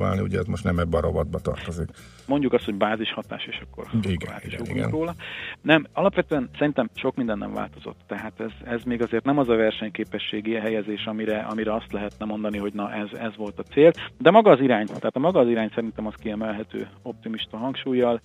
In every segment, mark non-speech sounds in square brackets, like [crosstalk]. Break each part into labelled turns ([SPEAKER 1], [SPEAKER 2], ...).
[SPEAKER 1] válni, ugye ez most nem ebbe a rovatba tartozik.
[SPEAKER 2] Mondjuk azt, hogy bázis hatás, és akkor,
[SPEAKER 1] igen,
[SPEAKER 2] akkor
[SPEAKER 1] igen, igen.
[SPEAKER 2] róla. Nem, alapvetően szerintem sok minden nem változott. Tehát ez, ez még azért nem az a versenyképességi helyezés, amire, amire azt lehetne mondani, hogy na ez, ez volt a cél. De maga az irány, tehát a maga az irány szerintem az kiemelhető optimista hangsúlyjal,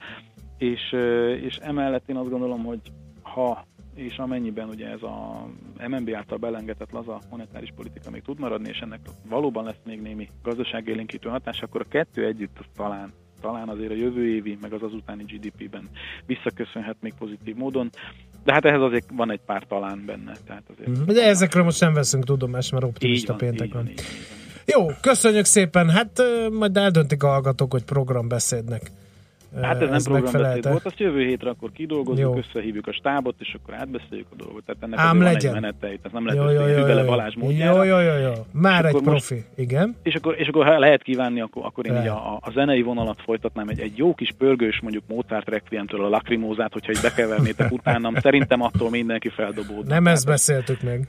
[SPEAKER 2] és, és emellett én azt gondolom, hogy ha és amennyiben ugye ez a MNB által belengetett laza monetáris politika még tud maradni, és ennek valóban lesz még némi gazdaságélénkítő hatás, akkor a kettő együtt az talán talán azért a jövő évi, meg az azutáni GDP-ben visszaköszönhet még pozitív módon, de hát ehhez azért van egy pár talán benne. Tehát azért
[SPEAKER 3] de ezekről most nem veszünk tudomást, mert optimista
[SPEAKER 2] van,
[SPEAKER 3] péntek van.
[SPEAKER 2] van. Így van, így van.
[SPEAKER 3] Jó, köszönjük szépen. Hát majd eldöntik a hallgatók, hogy programbeszédnek
[SPEAKER 2] Hát ez, ez nem programbeszéd volt, azt jövő hétre akkor kidolgozunk, jó. összehívjuk a stábot, és akkor átbeszéljük a dolgot. Tehát ennek
[SPEAKER 3] Ám legyen.
[SPEAKER 2] van egy menete, ez nem lehet jó, jó, jó,
[SPEAKER 3] bele
[SPEAKER 2] Balázs módjára.
[SPEAKER 3] Jó, jó, jó, jó. Már egy profi, most, igen.
[SPEAKER 2] És akkor, és akkor ha lehet kívánni, akkor, akkor én így a, a, zenei vonalat folytatnám, egy, egy jó kis pörgős, mondjuk Mozart Requiemtől a lakrimózát, hogyha így bekevernétek [laughs] utánam, szerintem attól mindenki feldobódna.
[SPEAKER 3] Nem ezt beszéltük meg.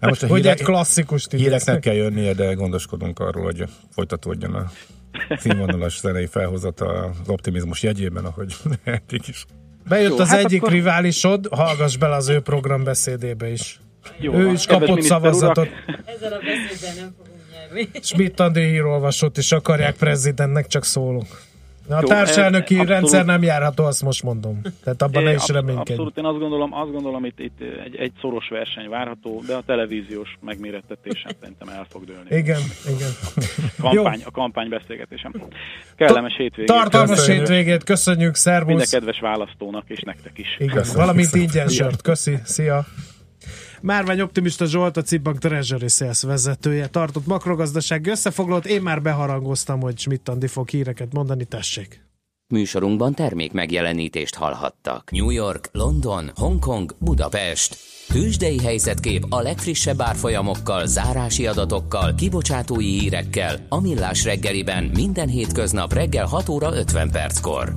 [SPEAKER 1] hát most a
[SPEAKER 3] hogy
[SPEAKER 1] hírek,
[SPEAKER 3] egy klasszikus
[SPEAKER 1] Híreknek kell jönnie, de gondoskodunk arról, hogy folytatódjon a színvonalas zenei felhozata az optimizmus jegyében, ahogy [laughs] eddig is.
[SPEAKER 3] Bejött Jó, az hát egyik akkor... riválisod, hallgass bele az ő programbeszédébe is. Jó, ő is kapott szavazatot.
[SPEAKER 4] Ezzel a beszédben nem fogunk nyerni.
[SPEAKER 3] Schmidt Andi hírolvasót is akarják prezidentnek, csak szólunk. A Jó, társelnöki abszolút, rendszer nem járható, azt most mondom. Tehát abban é, ne is reménykedj.
[SPEAKER 2] Abszolút, én azt gondolom, azt gondolom itt, itt egy, egy szoros verseny várható, de a televíziós megmérettetésen [laughs] szerintem el fog dőlni.
[SPEAKER 3] Igen, igen. [laughs]
[SPEAKER 2] Kampány, a kampány beszélgetésem. Kellemes hétvégét.
[SPEAKER 3] Tartalmas hétvégét, köszönjük, szervusz.
[SPEAKER 2] Minden kedves választónak, és nektek is.
[SPEAKER 3] Igen, valamint ingyen sört. Köszi, szia. Márvány Optimista Zsolt, a Cibbank Treasury Sales vezetője tartott makrogazdasági összefoglalót. Én már beharangoztam, hogy Schmidt Andi fog híreket mondani, tessék.
[SPEAKER 5] Műsorunkban termék megjelenítést hallhattak. New York, London, Hongkong, Budapest. Tűzsdei helyzetkép a legfrissebb árfolyamokkal, zárási adatokkal, kibocsátói hírekkel, a Millás reggeliben minden hétköznap reggel 6 óra 50 perckor.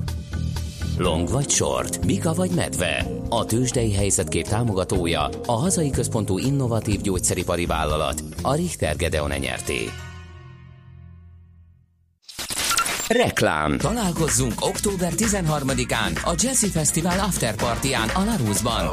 [SPEAKER 5] Long vagy short, Mika vagy medve. A tőzsdei helyzetkép támogatója, a hazai központú innovatív gyógyszeripari vállalat, a Richter Gedeon nyerté. Reklám. Találkozzunk október 13-án a Jazzy Festival After Partyán a Larusban.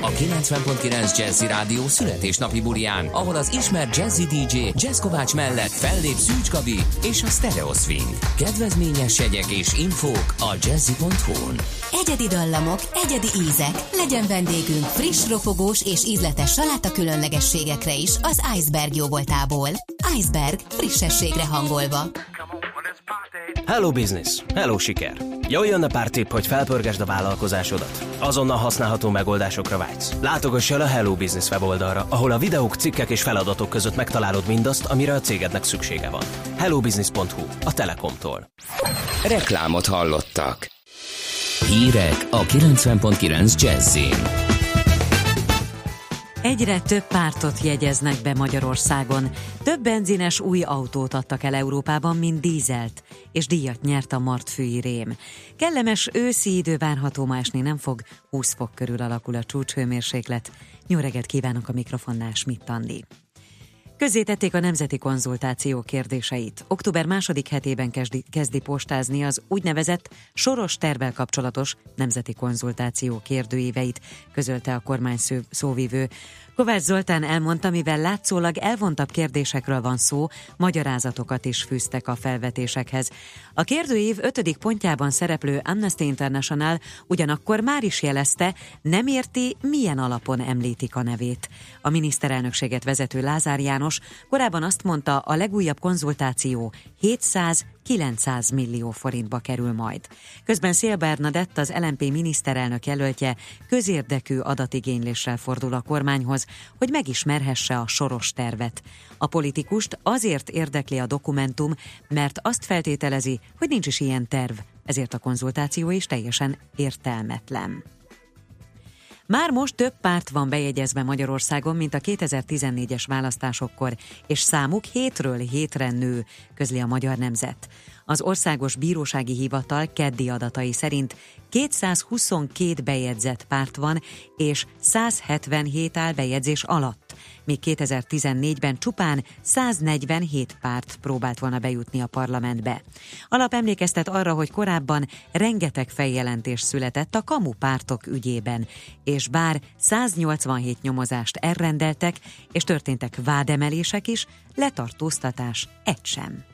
[SPEAKER 5] A 90.9 Jazzy Rádió születésnapi bulián, ahol az ismert Jazzy DJ Jazz Kovács mellett fellép Szűcs Gabi és a Stereo Swing. Kedvezményes jegyek és infók a jazzy.hu-n.
[SPEAKER 6] Egyedi dallamok, egyedi ízek. Legyen vendégünk friss, ropogós és ízletes saláta különlegességekre is az Iceberg jóvoltából. Iceberg frissességre hangolva.
[SPEAKER 7] Hello Business, hello siker! Jöjjön a pár tipp, hogy felpörgesd a vállalkozásodat. Azonnal használható megoldásokra vágysz. Látogass el a Hello Business weboldalra, ahol a videók, cikkek és feladatok között megtalálod mindazt, amire a cégednek szüksége van. hellobusiness.hu, a Telekomtól.
[SPEAKER 5] Reklámot hallottak. Hírek a 90.9 Jazzin.
[SPEAKER 8] Egyre több pártot jegyeznek be Magyarországon. Több benzines új autót adtak el Európában, mint dízelt, és díjat nyert a martfői rém. Kellemes őszi idő várható, ma esni nem fog, 20 fok körül alakul a csúcshőmérséklet. Jó reggelt kívánok a mikrofonnál, Schmidt Andi. Közzétették a nemzeti konzultáció kérdéseit. Október második hetében kezdi, kezdi postázni az úgynevezett soros tervel kapcsolatos nemzeti konzultáció kérdőíveit, közölte a kormány szóvivő. Kovács Zoltán elmondta, mivel látszólag elvontabb kérdésekről van szó, magyarázatokat is fűztek a felvetésekhez. A kérdőív ötödik pontjában szereplő Amnesty International ugyanakkor már is jelezte, nem érti, milyen alapon említik a nevét. A miniszterelnökséget vezető Lázár János korábban azt mondta, a legújabb konzultáció 700 900 millió forintba kerül majd. Közben Szél Bernadett, az LMP miniszterelnök jelöltje közérdekű adatigényléssel fordul a kormányhoz, hogy megismerhesse a soros tervet. A politikust azért érdekli a dokumentum, mert azt feltételezi, hogy nincs is ilyen terv, ezért a konzultáció is teljesen értelmetlen. Már most több párt van bejegyezve Magyarországon, mint a 2014-es választásokkor, és számuk hétről hétre nő, közli a Magyar Nemzet. Az Országos Bírósági Hivatal keddi adatai szerint 222 bejegyzett párt van, és 177 áll bejegyzés alatt, míg 2014-ben csupán 147 párt próbált volna bejutni a parlamentbe. Alap emlékeztet arra, hogy korábban rengeteg feljelentés született a kamu pártok ügyében, és bár 187 nyomozást elrendeltek, és történtek vádemelések is, letartóztatás egy sem.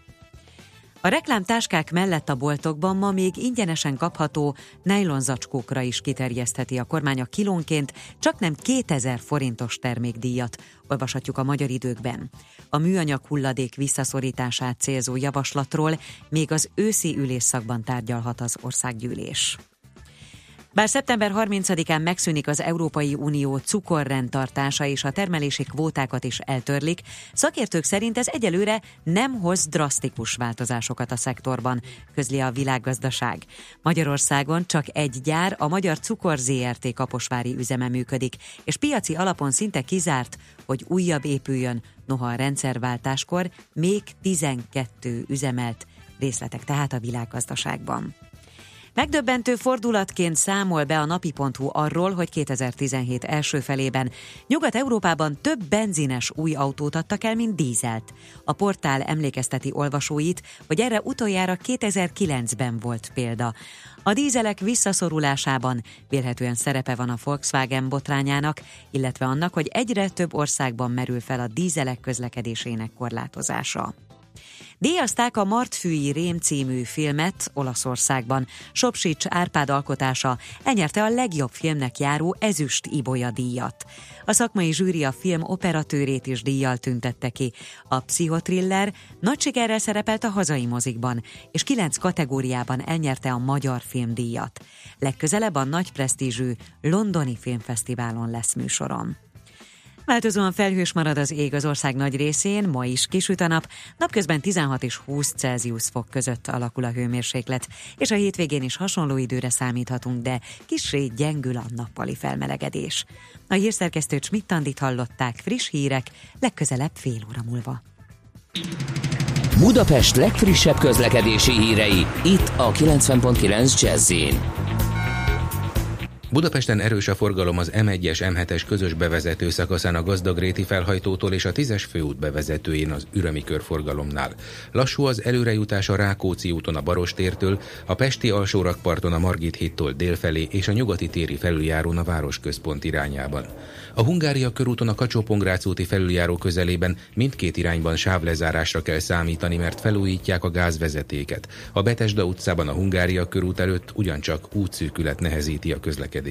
[SPEAKER 8] A reklámtáskák mellett a boltokban ma még ingyenesen kapható nejlonzacskókra is kiterjesztheti a kormány a kilónként csak nem 2000 forintos termékdíjat, olvashatjuk a magyar időkben. A műanyag hulladék visszaszorítását célzó javaslatról még az őszi ülésszakban tárgyalhat az országgyűlés. Bár szeptember 30-án megszűnik az Európai Unió cukorrendtartása és a termelési kvótákat is eltörlik, szakértők szerint ez egyelőre nem hoz drasztikus változásokat a szektorban, közli a világgazdaság. Magyarországon csak egy gyár, a Magyar Cukor ZRT kaposvári üzeme működik, és piaci alapon szinte kizárt, hogy újabb épüljön, noha a rendszerváltáskor még 12 üzemelt részletek tehát a világgazdaságban. Megdöbbentő fordulatként számol be a napi.hu arról, hogy 2017 első felében Nyugat-Európában több benzines új autót adtak el, mint dízelt. A portál emlékezteti olvasóit, hogy erre utoljára 2009-ben volt példa. A dízelek visszaszorulásában vélhetően szerepe van a Volkswagen botrányának, illetve annak, hogy egyre több országban merül fel a dízelek közlekedésének korlátozása. Díjazták a Martfűi Rém című filmet Olaszországban. Sopsics Árpád alkotása elnyerte a legjobb filmnek járó ezüst Ibolya díjat. A szakmai zsűri a film operatőrét is díjjal tüntette ki. A pszichotriller nagy sikerrel szerepelt a hazai mozikban, és kilenc kategóriában elnyerte a magyar filmdíjat. Legközelebb a nagy presztízsű Londoni Filmfesztiválon lesz műsoron. Változóan felhős marad az ég az ország nagy részén, ma is kisüt a nap, napközben 16 és 20 Celsius fok között alakul a hőmérséklet, és a hétvégén is hasonló időre számíthatunk, de kissé gyengül a nappali felmelegedés. A hírszerkesztő Csmittandit hallották friss hírek, legközelebb fél óra múlva.
[SPEAKER 5] Budapest legfrissebb közlekedési hírei, itt a 90.9 jazz
[SPEAKER 9] Budapesten erős a forgalom az M1-es M7-es közös bevezető szakaszán a Gazdagréti felhajtótól és a 10-es főút bevezetőjén az Ürömi körforgalomnál. Lassú az előrejutás a Rákóczi úton a Barostértől, a Pesti alsórakparton a Margit hittól délfelé és a nyugati téri felüljárón a városközpont irányában. A Hungária körúton a kacsó úti felüljáró közelében mindkét irányban sávlezárásra kell számítani, mert felújítják a gázvezetéket. A Betesda utcában a Hungária körút előtt ugyancsak útszűkület nehezíti a közlekedést.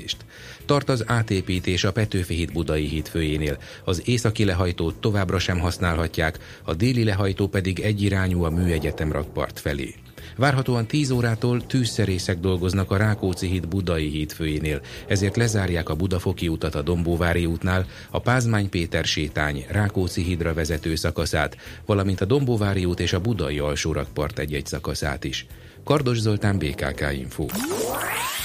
[SPEAKER 9] Tart az átépítés a Petőfi híd Budai híd főjénél. Az északi lehajtót továbbra sem használhatják, a déli lehajtó pedig egyirányú a Műegyetem rakpart felé. Várhatóan 10 órától tűzszerészek dolgoznak a Rákóczi híd Budai híd főjénél, ezért lezárják a Budafoki utat a Dombóvári útnál, a Pázmány Péter sétány Rákóczi hídra vezető szakaszát, valamint a Dombóvári út és a Budai alsórakpart egy-egy szakaszát is. Kardos Zoltán, BKK Info.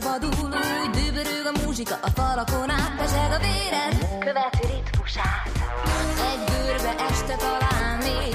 [SPEAKER 10] Szabadul, úgy dübörög a muzsika a falakon át, peseg a véred, követi ritmusát. Egy bőrbe este talán még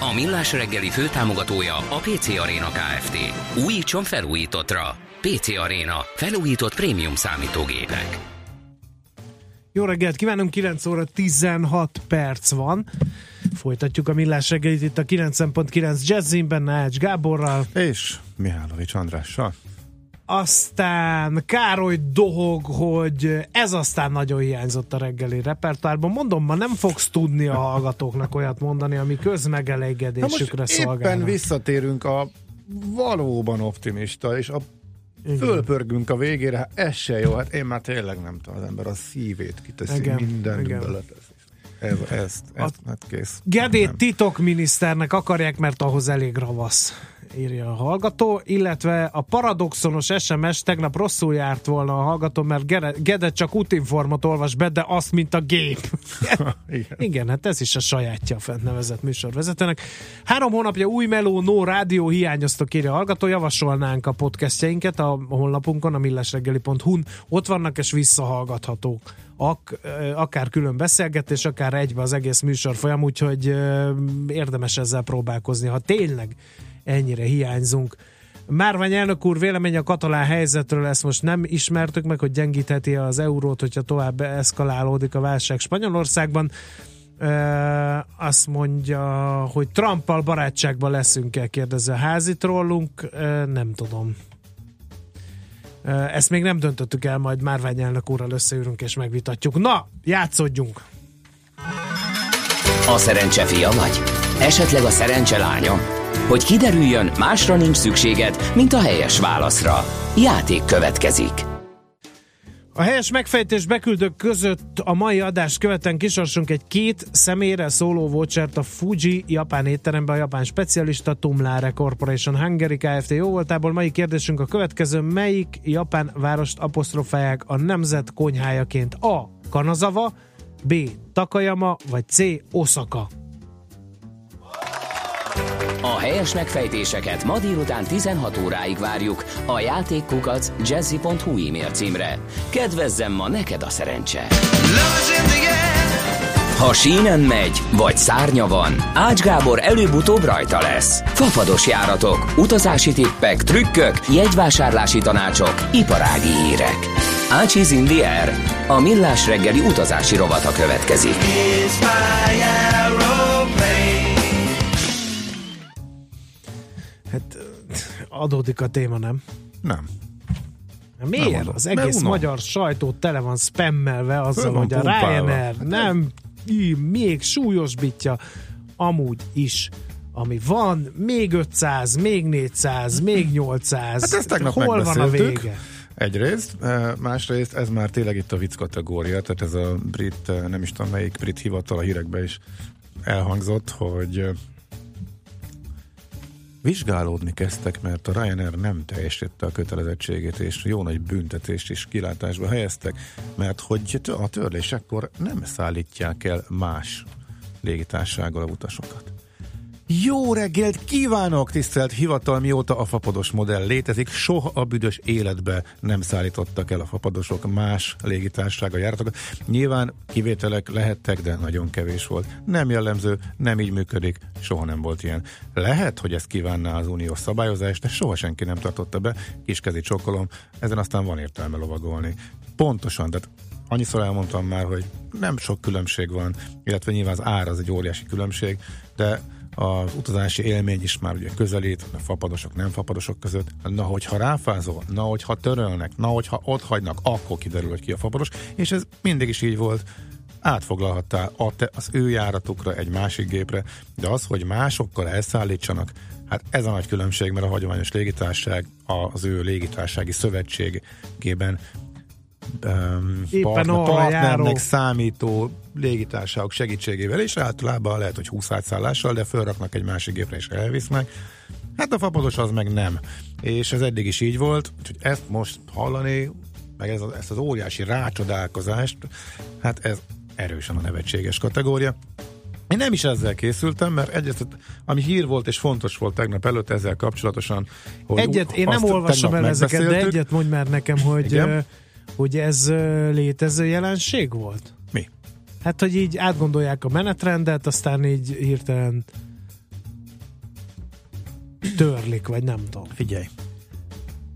[SPEAKER 5] A Millás reggeli főtámogatója a PC Arena Kft. Újítson felújítottra. PC Arena. Felújított prémium számítógépek.
[SPEAKER 3] Jó reggelt kívánunk, 9 óra 16 perc van. Folytatjuk a millás reggelit itt a 9.9 Jazzin, Ács Gáborral.
[SPEAKER 1] És Mihálovics Andrással.
[SPEAKER 3] Aztán Károly dohog, hogy ez aztán nagyon hiányzott a reggeli repertoárban. Mondom, ma nem fogsz tudni a hallgatóknak olyat mondani, ami közmegelégedésükre szolgál.
[SPEAKER 1] Éppen visszatérünk a valóban optimista, és a igen. fölpörgünk a végére, hát ez se jó, hát én már tényleg nem tudom, az ember a szívét kiteszi, igen, mindent igen. beleteszi. Ez, ezt, ezt, hát kész.
[SPEAKER 3] Gedét titokminiszternek akarják, mert ahhoz elég ravasz írja a hallgató, illetve a paradoxonos SMS tegnap rosszul járt volna a hallgató, mert Gede csak útinformat olvas be, de azt, mint a gép. [laughs] Igen. Igen, hát ez is a sajátja a fent nevezett műsorvezetőnek. Három hónapja új meló, no rádió hiányoztok, írja a hallgató, javasolnánk a podcastjainket a honlapunkon, a millesreggeli.hu-n. Ott vannak és visszahallgathatók ak, akár külön beszélgetés, akár egybe az egész műsor folyam, úgyhogy érdemes ezzel próbálkozni. Ha tényleg ennyire hiányzunk. Márvány elnök úr vélemény a katalán helyzetről, ezt most nem ismertük meg, hogy gyengítheti az eurót, hogyha tovább eszkalálódik a válság Spanyolországban. E, azt mondja, hogy Trumpal barátságban leszünk-e, kérdezze a házi trollunk. E, nem tudom. E, ezt még nem döntöttük el, majd Márvány elnök úrral összeülünk és megvitatjuk. Na, játszodjunk!
[SPEAKER 5] A szerencse fia vagy? Esetleg a szerencse lánya? Hogy kiderüljön, másra nincs szükséged, mint a helyes válaszra. Játék következik.
[SPEAKER 3] A helyes megfejtés beküldők között a mai adást követően kisorsunk egy két személyre szóló vouchert a Fuji japán étterembe a japán specialista Tumlare Corporation Hungary Kft. jó voltából. Mai kérdésünk a következő. Melyik japán várost apostrofálják a nemzet konyhájaként? A. Kanazawa, B. Takayama, vagy C. Osaka?
[SPEAKER 5] A helyes megfejtéseket ma délután 16 óráig várjuk a játékkukac jazzy.hu e-mail címre. Kedvezzem ma neked a szerencse! Ha sínen megy, vagy szárnya van, Ács Gábor előbb-utóbb rajta lesz. Fafados járatok, utazási tippek, trükkök, jegyvásárlási tanácsok, iparági hírek. Ácsiz in the air. A millás reggeli utazási rovata következik.
[SPEAKER 3] Hát adódik a téma, nem?
[SPEAKER 1] Nem.
[SPEAKER 3] Miért? Nem az egész magyar sajtó tele van spammelve azzal, hogy a Ryanair hát nem még súlyosbítja amúgy is ami van, még 500, még 400, még 800.
[SPEAKER 1] Hát ezt tegnap Hol van a vége? Egyrészt, másrészt ez már tényleg itt a vicc kategória, tehát ez a brit, nem is tudom melyik brit hivatal a hírekben is elhangzott, hogy vizsgálódni kezdtek, mert a Ryanair nem teljesítette a kötelezettségét, és jó nagy büntetést is kilátásba helyeztek, mert hogy a törlésekkor nem szállítják el más légitársággal a utasokat. Jó reggelt kívánok, tisztelt hivatal, mióta a fapados modell létezik, soha a büdös életbe nem szállítottak el a fapadosok más légitársága járatokat. Nyilván kivételek lehettek, de nagyon kevés volt. Nem jellemző, nem így működik, soha nem volt ilyen. Lehet, hogy ezt kívánná az uniós szabályozás, de soha senki nem tartotta be, kiskezi csokolom, ezen aztán van értelme lovagolni. Pontosan, tehát annyiszor elmondtam már, hogy nem sok különbség van, illetve nyilván az ár az egy óriási különbség, de az utazási élmény is már ugye közelít, a fapadosok, nem fapadosok között. Na, hogyha ráfázol, na, hogyha törölnek, na, hogyha ott hagynak, akkor kiderül, hogy ki a fapados, és ez mindig is így volt átfoglalhattál a te, az ő járatukra egy másik gépre, de az, hogy másokkal elszállítsanak, hát ez a nagy különbség, mert a hagyományos légitárság az ő légitársági szövetségében um, partner, partnernek számító légitársaságok segítségével, és általában lehet, hogy 20 szállással, de felraknak egy másik gépre és elvisznek. Hát a fapados az meg nem. És ez eddig is így volt, úgyhogy ezt most hallani, meg ez, ezt az óriási rácsodálkozást, hát ez erősen a nevetséges kategória. Én nem is ezzel készültem, mert egyet, ami hír volt és fontos volt tegnap előtt ezzel kapcsolatosan, hogy
[SPEAKER 3] Egyet, én nem olvasom el ezeket, de egyet mondj már nekem, hogy,
[SPEAKER 1] Igen?
[SPEAKER 3] Hogy ez létező jelenség volt?
[SPEAKER 1] Mi?
[SPEAKER 3] Hát, hogy így átgondolják a menetrendet, aztán így hirtelen törlik, vagy nem tudom.
[SPEAKER 1] Figyelj,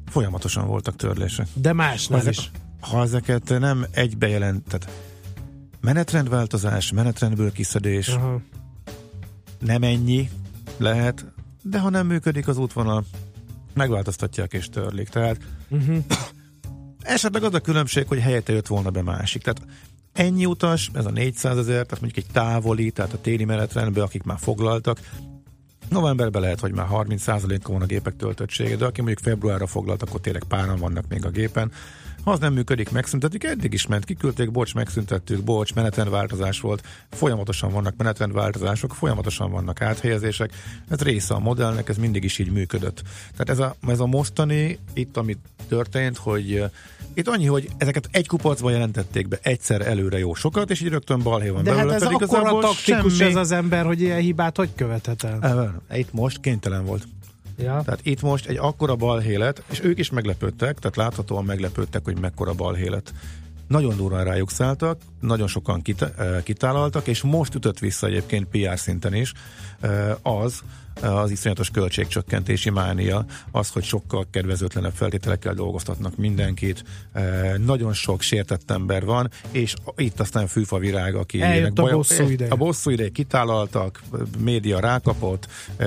[SPEAKER 1] folyamatosan voltak törlések.
[SPEAKER 3] De
[SPEAKER 1] Ha,
[SPEAKER 3] másnál
[SPEAKER 1] ezek,
[SPEAKER 3] is.
[SPEAKER 1] ha ezeket nem egybe jelent, tehát menetrendváltozás, menetrendből kiszedés,
[SPEAKER 3] Aha.
[SPEAKER 1] nem ennyi lehet, de ha nem működik az útvonal, megváltoztatják és törlik. Tehát
[SPEAKER 3] Uh-huh.
[SPEAKER 1] Esetleg az a különbség, hogy helyette jött volna be másik. Tehát ennyi utas, ez a 400 ezer, tehát mondjuk egy távoli, tehát a téli menetrendben, akik már foglaltak, Novemberben lehet, hogy már 30%-on van a gépek töltöttsége, de aki mondjuk februárra foglalt, akkor tényleg páran vannak még a gépen. Ha az nem működik, megszüntetik, eddig is ment, kiküldték, bocs, megszüntettük, bocs, menetrendváltozás volt, folyamatosan vannak menetrendváltozások, folyamatosan vannak áthelyezések, ez része a modellnek, ez mindig is így működött. Tehát ez a, ez a mostani, itt amit történt, hogy uh, itt annyi, hogy ezeket egy kupacba jelentették be egyszer előre jó sokat, és így rögtön balhé van
[SPEAKER 3] De hát
[SPEAKER 1] belőle,
[SPEAKER 3] ez
[SPEAKER 1] pedig
[SPEAKER 3] akkora taktikus
[SPEAKER 1] semmi-
[SPEAKER 3] ez az ember, hogy ilyen hibát hogy követhet el?
[SPEAKER 1] Itt most kénytelen volt.
[SPEAKER 3] Ja.
[SPEAKER 1] Tehát itt most egy akkora balhélet, és ők is meglepődtek, tehát láthatóan meglepődtek, hogy mekkora balhélet. Nagyon durván rájuk szálltak, nagyon sokan kita- eh, kitálaltak, és most ütött vissza egyébként PR szinten is eh, az, eh, az iszonyatos költségcsökkentési mánia, az, hogy sokkal kedvezőtlenebb feltételekkel dolgoztatnak mindenkit, nagyon sok sértett ember van, és itt aztán fűfa virág, aki
[SPEAKER 3] Eljött a bosszú ideje.
[SPEAKER 1] A bosszú ideje kitálaltak, média rákapott, eh,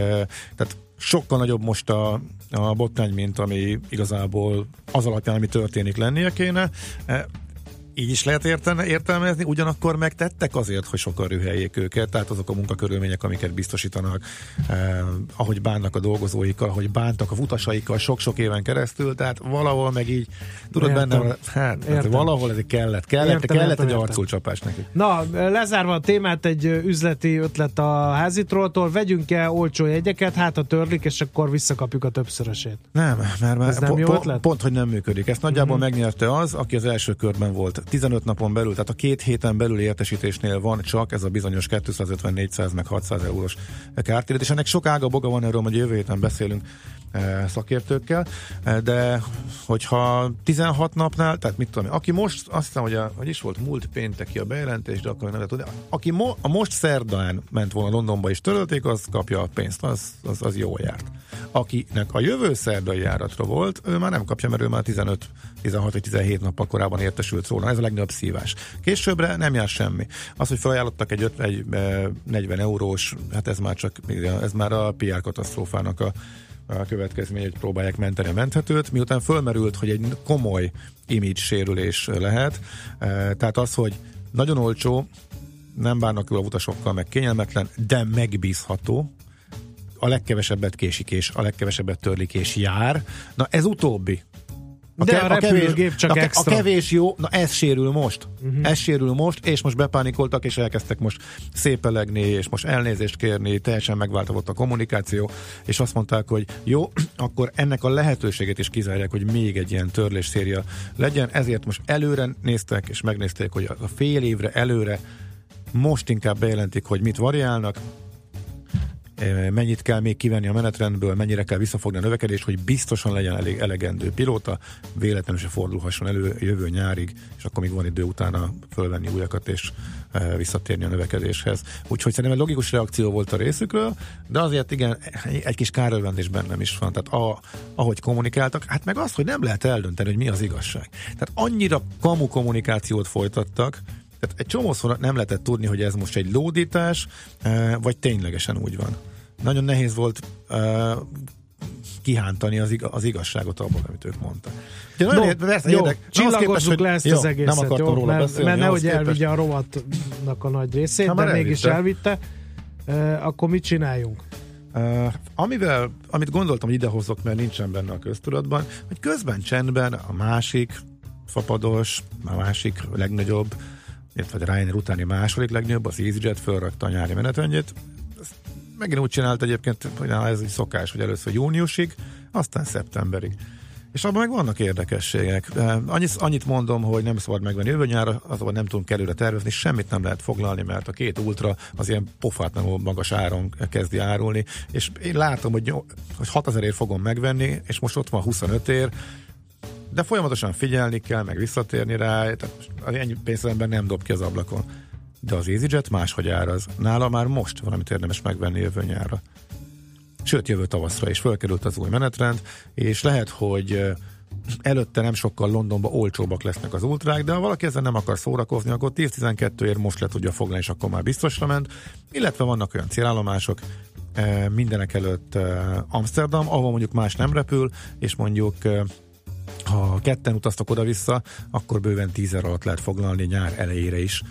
[SPEAKER 1] tehát sokkal nagyobb most a, a botrány, mint ami igazából az alapján, ami történik lennie kéne. Így is lehet értelme, értelmezni, ugyanakkor megtettek azért, hogy sokkal rüheljék őket, tehát azok a munkakörülmények, amiket biztosítanak, eh, ahogy bánnak a dolgozóikkal, ahogy bántak a utasaikkal sok-sok éven keresztül, tehát valahol meg így, tudod
[SPEAKER 3] Értem.
[SPEAKER 1] benne, hát, hát valahol ez kellett, kellett,
[SPEAKER 3] Értem,
[SPEAKER 1] kellett
[SPEAKER 3] értem,
[SPEAKER 1] egy arculcsapás nekik.
[SPEAKER 3] Na, lezárva a témát, egy üzleti ötlet a házitrótól, vegyünk el olcsó jegyeket, hát a törlik, és akkor visszakapjuk a többszörösét.
[SPEAKER 1] Nem, mert már
[SPEAKER 3] Ez nem
[SPEAKER 1] po-
[SPEAKER 3] jó ötlet?
[SPEAKER 1] pont, hogy nem működik. Ezt nagyjából uh-huh. megnyerte az, aki az első körben volt. 15 napon belül, tehát a két héten belül értesítésnél van csak ez a bizonyos 250, 400 meg 600 eurós kártérítés. És ennek sok ága boga van, erről majd jövő héten beszélünk szakértőkkel, de hogyha 16 napnál, tehát mit tudom, aki most, azt hiszem, hogy, a, hogy is volt múlt pénteki a bejelentés, de akkor nem lehet tudni, aki mo, a most szerdán ment volna Londonba és törölték, az kapja a pénzt, az, az, az jól járt. Akinek a jövő szerdai járatra volt, ő már nem kapja, mert ő már 15 16 vagy 17 nappal korábban értesült róla. Ez a legnagyobb szívás. Későbbre nem jár semmi. Az, hogy felajánlottak egy, egy eh, 40 eurós, hát ez már csak ez már a PR katasztrófának a, a következmény, hogy próbálják menteni a menthetőt, miután fölmerült, hogy egy komoly image sérülés lehet. Eh, Tehát az, hogy nagyon olcsó, nem bánnak ő a utasokkal, meg kényelmetlen, de megbízható, a legkevesebbet késik és a legkevesebbet törlik és jár. Na ez utóbbi.
[SPEAKER 3] De a repülőgép csak
[SPEAKER 1] a, ke- a
[SPEAKER 3] extra.
[SPEAKER 1] kevés jó, na ez sérül most. Uh-huh. Ez sérül most, és most bepánikoltak, és elkezdtek most szépelegni, és most elnézést kérni, teljesen megváltozott a kommunikáció, és azt mondták, hogy jó, [clears throat] akkor ennek a lehetőségét is kizárják, hogy még egy ilyen törlés széria legyen, ezért most előre néztek, és megnézték, hogy a fél évre előre most inkább bejelentik, hogy mit variálnak, mennyit kell még kivenni a menetrendből, mennyire kell visszafogni a növekedést, hogy biztosan legyen elég elegendő pilóta, véletlenül se fordulhasson elő jövő nyárig, és akkor még van idő utána fölvenni újakat és visszatérni a növekedéshez. Úgyhogy szerintem egy logikus reakció volt a részükről, de azért igen, egy kis kárölvendés bennem is van. Tehát a, ahogy kommunikáltak, hát meg azt, hogy nem lehet eldönteni, hogy mi az igazság. Tehát annyira kamu kommunikációt folytattak, tehát egy csomószor nem lehetett tudni, hogy ez most egy lódítás, eh, vagy ténylegesen úgy van. Nagyon nehéz volt eh, kihántani az, ig- az igazságot abból, amit ők mondtak. Ugye nagyon
[SPEAKER 3] No,
[SPEAKER 1] érde- persze
[SPEAKER 3] jó,
[SPEAKER 1] érdek-
[SPEAKER 3] csillagozzuk
[SPEAKER 1] képest,
[SPEAKER 3] le ezt
[SPEAKER 1] jó,
[SPEAKER 3] az egészet,
[SPEAKER 1] Nem akartam
[SPEAKER 3] jó?
[SPEAKER 1] róla
[SPEAKER 3] mert,
[SPEAKER 1] beszélni.
[SPEAKER 3] mert nehogy elvigye a rovatnak a nagy részét,
[SPEAKER 1] Ha
[SPEAKER 3] de
[SPEAKER 1] már
[SPEAKER 3] mégis
[SPEAKER 1] elvitte.
[SPEAKER 3] elvitte. Uh, akkor mit csináljunk?
[SPEAKER 1] Uh, amivel, amit gondoltam, hogy idehozok, mert nincsen benne a köztudatban, hogy közben csendben a másik fapados, a másik legnagyobb, illetve a Ryanair utáni második legnagyobb, az EasyJet fölrakta a nyári menetrendjét, Ezt megint úgy csinált egyébként, hogy ez egy szokás, hogy először júniusig, aztán szeptemberig. És abban meg vannak érdekességek. Annyit, annyit mondom, hogy nem szabad megvenni jövő nyára, azonban nem tudunk előre tervezni, semmit nem lehet foglalni, mert a két ultra az ilyen pofátlanul magas áron kezdi árulni, és én látom, hogy, hogy 6000 ért fogom megvenni, és most ott van 25 ér, de folyamatosan figyelni kell, meg visszatérni rá, tehát ennyi pénzemben nem dob ki az ablakon. De az EasyJet máshogy áraz. Nála már most valamit érdemes megvenni jövő nyárra sőt jövő tavaszra is fölkerült az új menetrend, és lehet, hogy előtte nem sokkal Londonban olcsóbbak lesznek az ultrák, de ha valaki ezzel nem akar szórakozni, akkor 10-12 ér most le tudja foglalni, és akkor már biztosra ment. Illetve vannak olyan célállomások, mindenek előtt Amsterdam, ahol mondjuk más nem repül, és mondjuk ha ketten utaztak oda-vissza, akkor bőven tízer alatt lehet foglalni nyár elejére is.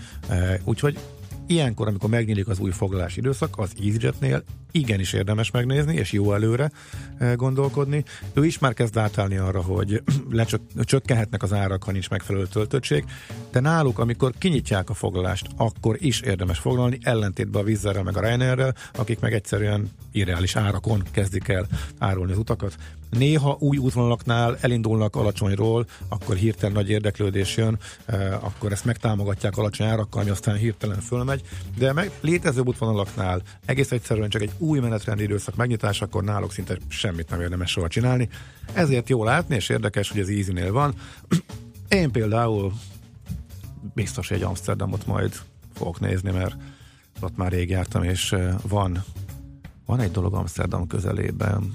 [SPEAKER 1] Úgyhogy ilyenkor, amikor megnyílik az új foglalási időszak, az EasyJetnél igenis érdemes megnézni, és jó előre eh, gondolkodni. Ő is már kezd átállni arra, hogy [clears throat] lecsökkenhetnek az árak, ha nincs megfelelő töltöttség, de náluk, amikor kinyitják a foglalást, akkor is érdemes foglalni, ellentétben a Vizzerrel meg a Ryanairrel, akik meg egyszerűen irreális árakon kezdik el árulni az utakat. Néha új útvonalaknál elindulnak alacsonyról, akkor hirtelen nagy érdeklődés jön, eh, akkor ezt megtámogatják alacsony árakkal, ami aztán hirtelen fölmegy, de meg létező útvonalaknál egész egyszerűen csak egy új menetrendi időszak megnyitásakor náluk szinte semmit nem érdemes soha csinálni. Ezért jó látni, és érdekes, hogy az Easy-nél van. [clears throat] Én például biztos egy Amsterdamot majd fogok nézni, mert ott már rég jártam, és van, van egy dolog Amsterdam közelében,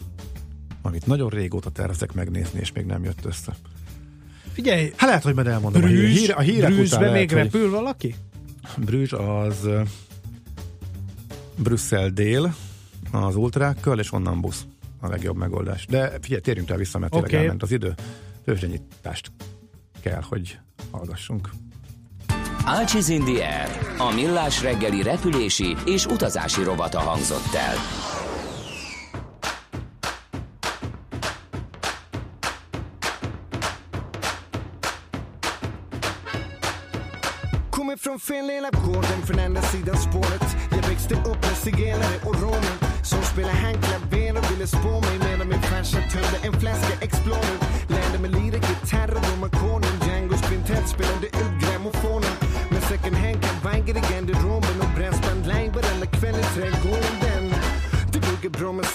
[SPEAKER 1] amit nagyon régóta tervezek megnézni, és még nem jött össze.
[SPEAKER 3] Figyelj!
[SPEAKER 1] Hát lehet, hogy majd elmondom.
[SPEAKER 3] Brüzs,
[SPEAKER 1] a, híre, a hírek
[SPEAKER 3] Brüsszbe
[SPEAKER 1] után
[SPEAKER 3] még
[SPEAKER 1] lehet,
[SPEAKER 3] repül valaki?
[SPEAKER 1] Brüzs az Brüsszel dél az ultrákkal, és onnan busz a legjobb megoldás. De figyelj, térjünk rá vissza, mert tényleg
[SPEAKER 3] Oké.
[SPEAKER 1] elment az idő. Tőzsdenyítást kell, hogy hallgassunk.
[SPEAKER 5] Ácsiz the Air, a millás reggeli repülési és utazási rovata hangzott el.
[SPEAKER 11] Från andra sidan spåret. Jag växte upp med zigenare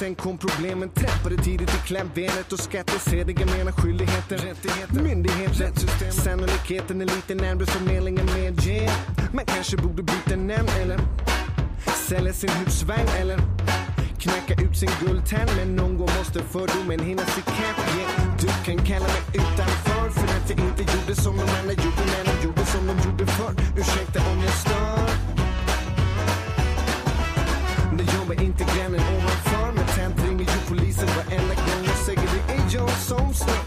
[SPEAKER 11] sen kom problemen Trappade tidigt i klaveret och skattesedel Jag menar skyldigheter, rättigheter, myndigheter Rättssystem, sannolikheten är lite närmare förmedlingen med yeah. Man kanske borde byta namn eller Sälja sin husvagn eller Knacka ut sin guldtand. Men någon gång måste fördomen hinnas ikapp yeah. Du kan kalla mig utanför för att jag inte gjorde som de andra gjorde när de gjorde som de gjorde förr. Ursäkta om jag stör det inte grannen ovanför Men tänt ringer ju polisen varenda gång. Jag säger det är jag som stör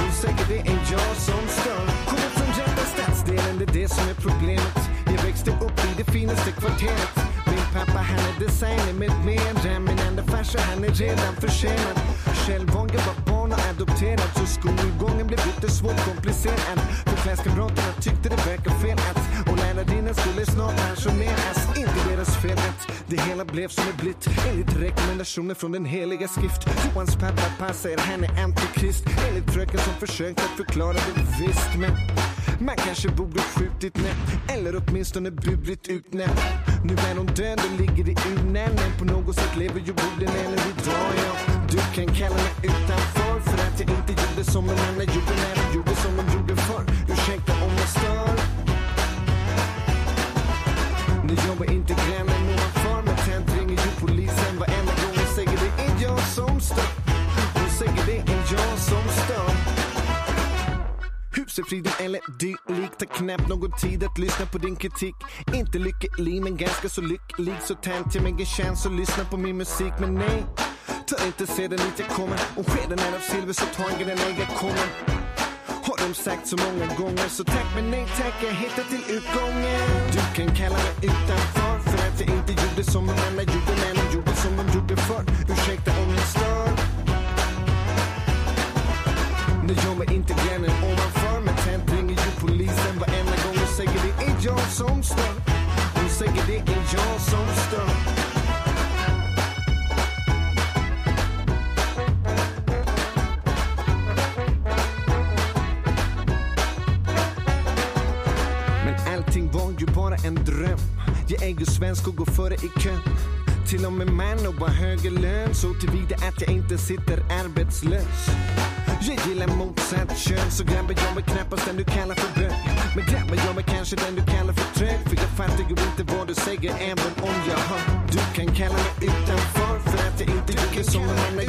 [SPEAKER 11] Hon säger det är jag som stör Kommer från rätta stadsdelen, det är det som är problemet. Jag växte upp i det finaste kvarteret. Min pappa han är designer med mera Min enda farsa han är redan försenad. Själv var jag var barn och adopterad Så skolgången blev lite svårt komplicerad För klasskamraterna tyckte det verkade fel att och skulle snart pensioneras Inte deras fel. Rätt det hela blev som det blivit. Enligt rekommendationer från den heliga skrift. Johans pappa passar han är antikrist. Enligt fröken som försökt att förklara det visst Men man kanske borde skjutit nätt Eller åtminstone burit ut nätt Nu är hon död och ligger i urnen Men på något sätt lever ju borden eller idag ja. Du kan kalla mig utanför För att jag inte gjorde som de andra gjorde När de gjorde som de gjorde förr. Ursäkta om jag stör. Nu jobbar inte grannen ovanför Men tänt ringer ju polisen. Varenda gång Hon säger det är jag som stör. Hon säger det är jag som stör. Husefriden eller dylikt Tar knappt någon tid att lyssna på din kritik. Inte lycklig men ganska så lycklig. Så tänt jag mig en chans att lyssna på min musik. Men nej, ta inte sedan dit jag kommer. Om skeden är av silver så ta en grej när jag kommer har de sagt så många gånger Så tack men nej tack, jag hittar till utgången. Du kan kalla mig utanför För att jag inte gjorde som de andra gjorde Men de gjorde som de gjorde förr. Ursäkta om jag stör. Det jobbar inte grannen ovanför Men tänt ringer ju polisen. Varenda gång Och säger det är jag som stör. Hon säger det är jag som stör. En dröm, jag är ju svensk och går före i kön. Till och med man och har högre lön så tillvida att jag inte sitter arbetslös. Jag gillar motsatt kön så grabbar jag är knappast den du kallar för bög. Men grabbar jag är kanske den du kallar för trög. För jag fattar ju inte vad du säger även om jag hör. Du kan kalla mig utanför för att jag inte gjorde som de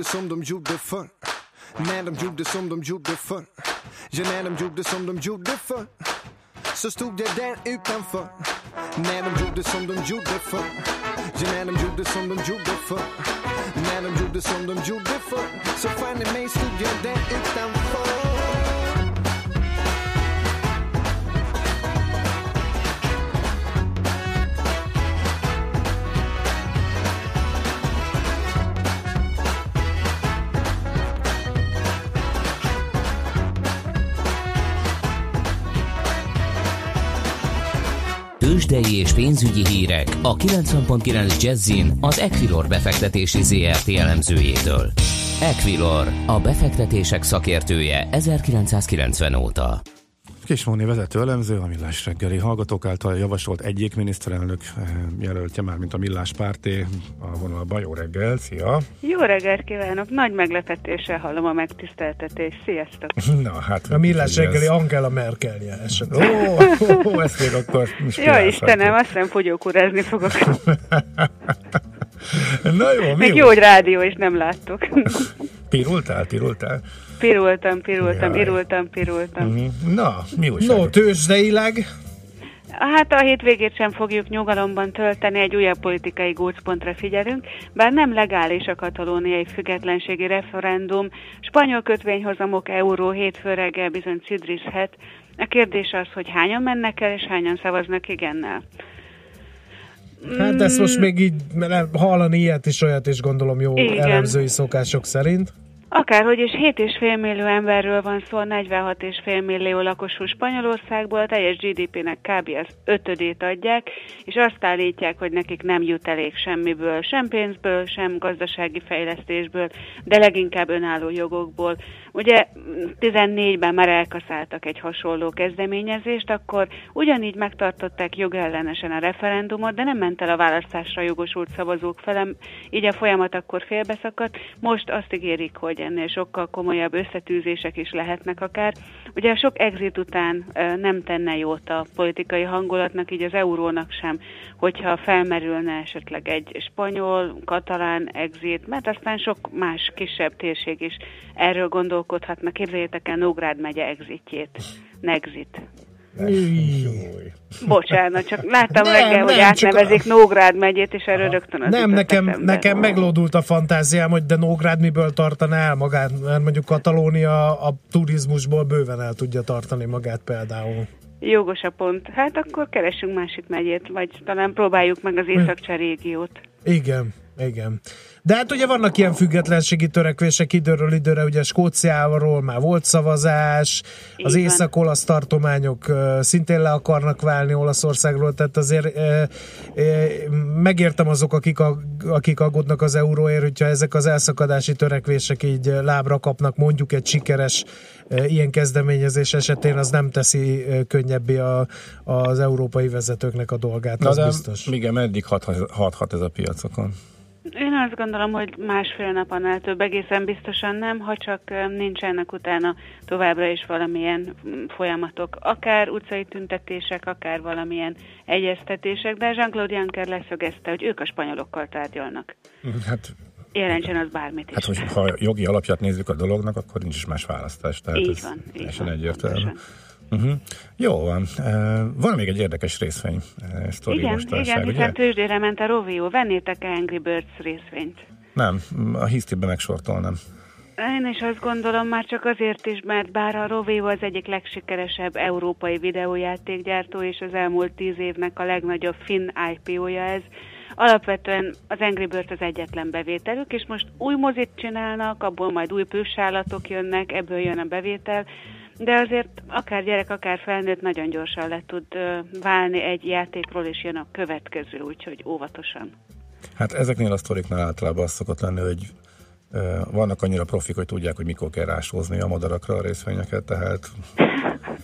[SPEAKER 11] gjorde som de gjorde förr. När de gjorde som de gjorde förr. Ja, när de gjorde som de gjorde förr. Så stod jag där utanför. När de gjorde som de gjorde förr. Ja, när de gjorde som de gjorde förr. När de gjorde som de gjorde förr. Så fan i mig stod jag där utanför.
[SPEAKER 5] Tőzsdei és pénzügyi hírek a 90.9 Jazzin az Equilor befektetési ZRT elemzőjétől. Equilor, a befektetések szakértője 1990 óta.
[SPEAKER 1] Kismóni vezető elemző, a Millás reggeli hallgatók által javasolt egyik miniszterelnök eh, jelöltje már, mint a Millás párté, a vonalban. Jó reggel, szia!
[SPEAKER 12] Jó reggelt kívánok! Nagy meglepetéssel hallom a megtiszteltetést. Sziasztok! [laughs]
[SPEAKER 1] Na, hát...
[SPEAKER 3] A millás
[SPEAKER 1] ez-
[SPEAKER 3] reggeli Angela Merkelje esetleg.
[SPEAKER 1] Ó, ó, ó, ezt még akkor [laughs]
[SPEAKER 12] Jó Istenem, azt hiszem fogyókúrázni fogok. [laughs]
[SPEAKER 1] Na jó, mi
[SPEAKER 12] Még
[SPEAKER 1] jó?
[SPEAKER 12] jó, hogy rádió, és nem láttok.
[SPEAKER 1] Pirultál, pirultál?
[SPEAKER 12] Pirultam, pirultam,
[SPEAKER 1] Jaj.
[SPEAKER 12] irultam, pirultam.
[SPEAKER 1] Mhm. Na, mi újság?
[SPEAKER 3] No, tőzsdeileg?
[SPEAKER 12] Hát a hétvégét sem fogjuk nyugalomban tölteni, egy újabb politikai gócpontra figyelünk, bár nem legális a katalóniai függetlenségi referendum, spanyol kötvényhozamok euró hétfő reggel bizony cidrizhet. A kérdés az, hogy hányan mennek el, és hányan szavaznak igennel.
[SPEAKER 3] Hát ezt most még így hallani ilyet is, olyat is gondolom jó
[SPEAKER 12] Igen.
[SPEAKER 3] elemzői szokások szerint.
[SPEAKER 12] Akárhogy is 7,5 millió emberről van szó, 46,5 millió lakosú Spanyolországból, a teljes GDP-nek kb. az ötödét adják, és azt állítják, hogy nekik nem jut elég semmiből, sem pénzből, sem gazdasági fejlesztésből, de leginkább önálló jogokból. Ugye 14-ben már elkaszáltak egy hasonló kezdeményezést, akkor ugyanígy megtartották jogellenesen a referendumot, de nem ment el a választásra jogosult szavazók felem, így a folyamat akkor félbeszakadt. Most azt ígérik, hogy ennél sokkal komolyabb összetűzések is lehetnek akár. Ugye sok exit után nem tenne jót a politikai hangulatnak, így az eurónak sem, hogyha felmerülne esetleg egy spanyol, katalán exit, mert aztán sok más kisebb térség is erről gondolkodhatna. Képzeljétek el Nógrád megye exitjét. Nexit. Bocsánat, csak láttam
[SPEAKER 3] Nem,
[SPEAKER 12] reggel, hogy
[SPEAKER 3] nem, csak
[SPEAKER 12] átnevezik Nógrád megyét, és erről rögtön az
[SPEAKER 3] Nem, nekem, nekem meglódult a fantáziám, hogy de Nógrád miből tartaná el magát, mert mondjuk Katalónia a turizmusból bőven el tudja tartani magát például.
[SPEAKER 12] Jogos a pont. Hát akkor keresünk másik megyét, vagy talán próbáljuk meg az északcseh régiót.
[SPEAKER 3] Igen, igen. De hát ugye vannak ilyen függetlenségi törekvések időről időre, ugye Skóciáról már volt szavazás, az észak-olasz tartományok szintén le akarnak válni Olaszországról, tehát azért megértem azok, akik, a, akik aggódnak az euróért, hogyha ezek az elszakadási törekvések így lábra kapnak, mondjuk egy sikeres ö, ilyen kezdeményezés esetén, az nem teszi könnyebbé a, az európai vezetőknek a dolgát,
[SPEAKER 1] Na
[SPEAKER 3] az
[SPEAKER 1] de
[SPEAKER 3] biztos.
[SPEAKER 1] igen, meddig hathat, hathat ez a piacokon?
[SPEAKER 12] Én azt gondolom, hogy másfél nap annál több egészen biztosan nem, ha csak nincsenek utána továbbra is valamilyen mm, folyamatok, akár utcai tüntetések, akár valamilyen egyeztetések, de Jean-Claude Juncker leszögezte, hogy ők a spanyolokkal tárgyalnak.
[SPEAKER 1] Hát,
[SPEAKER 12] Jelentsen az bármit
[SPEAKER 1] hát
[SPEAKER 12] is.
[SPEAKER 1] hogy ha jogi alapját nézzük a dolognak, akkor nincs is más választás. Tehát
[SPEAKER 12] Így
[SPEAKER 1] ez
[SPEAKER 12] van, így van,
[SPEAKER 1] egyértelmű.
[SPEAKER 12] pontosan.
[SPEAKER 1] Uh-huh. Jó van. Van még egy érdekes részvény sztori
[SPEAKER 12] Igen, igen,
[SPEAKER 1] ugye?
[SPEAKER 12] hiszen tőzsdére ment a Rovio. Vennétek-e Angry Birds részvényt?
[SPEAKER 1] Nem, a hisztibe megsortolnám.
[SPEAKER 12] Én is azt gondolom, már csak azért is, mert bár a Rovio az egyik legsikeresebb európai videójátékgyártó, és az elmúlt tíz évnek a legnagyobb finn IPO-ja ez, alapvetően az Angry Bird az egyetlen bevételük, és most új mozit csinálnak, abból majd új plüssállatok jönnek, ebből jön a bevétel, de azért akár gyerek, akár felnőtt nagyon gyorsan le tud válni egy játékról, és jön a következő, úgyhogy óvatosan.
[SPEAKER 1] Hát ezeknél a sztoriknál általában az szokott lenni, hogy vannak annyira profik, hogy tudják, hogy mikor kell rásózni a madarakra a részvényeket, tehát [laughs]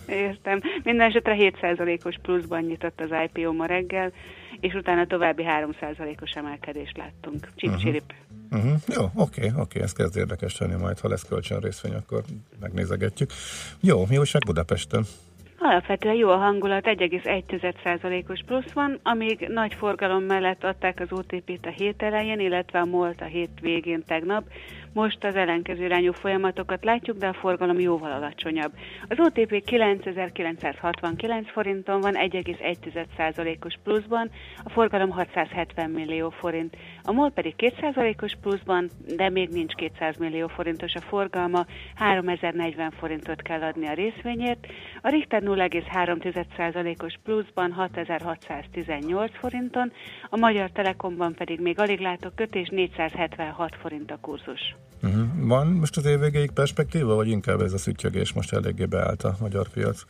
[SPEAKER 12] Értem. Minden esetre 7%-os pluszban nyitott az IPO ma reggel, és utána további 3%-os emelkedést láttunk. Csip
[SPEAKER 1] Mhm.
[SPEAKER 12] csirip.
[SPEAKER 1] Uh-huh. Jó, oké, oké, ez kezd érdekes lenni majd, ha lesz kölcsön részvény, akkor megnézegetjük. Jó, mi újság Budapesten?
[SPEAKER 12] Alapvetően jó a hangulat, 1,1%-os plusz van, amíg nagy forgalom mellett adták az OTP-t a hét elején, illetve a MOLT a hét végén tegnap. Most az ellenkező irányú folyamatokat látjuk, de a forgalom jóval alacsonyabb. Az OTP 9969 forinton van, 1,1%-os pluszban, a forgalom 670 millió forint. A MOL pedig 2%-os pluszban, de még nincs 200 millió forintos a forgalma, 3040 forintot kell adni a részvényért. A Richter 0,3%-os pluszban 6618 forinton, a Magyar Telekomban pedig még alig látok kötés 476 forint a kurzus.
[SPEAKER 1] Uh-huh. Van most az év végéig perspektíva, vagy inkább ez a szüttyögés most eléggé beállt a magyar piac?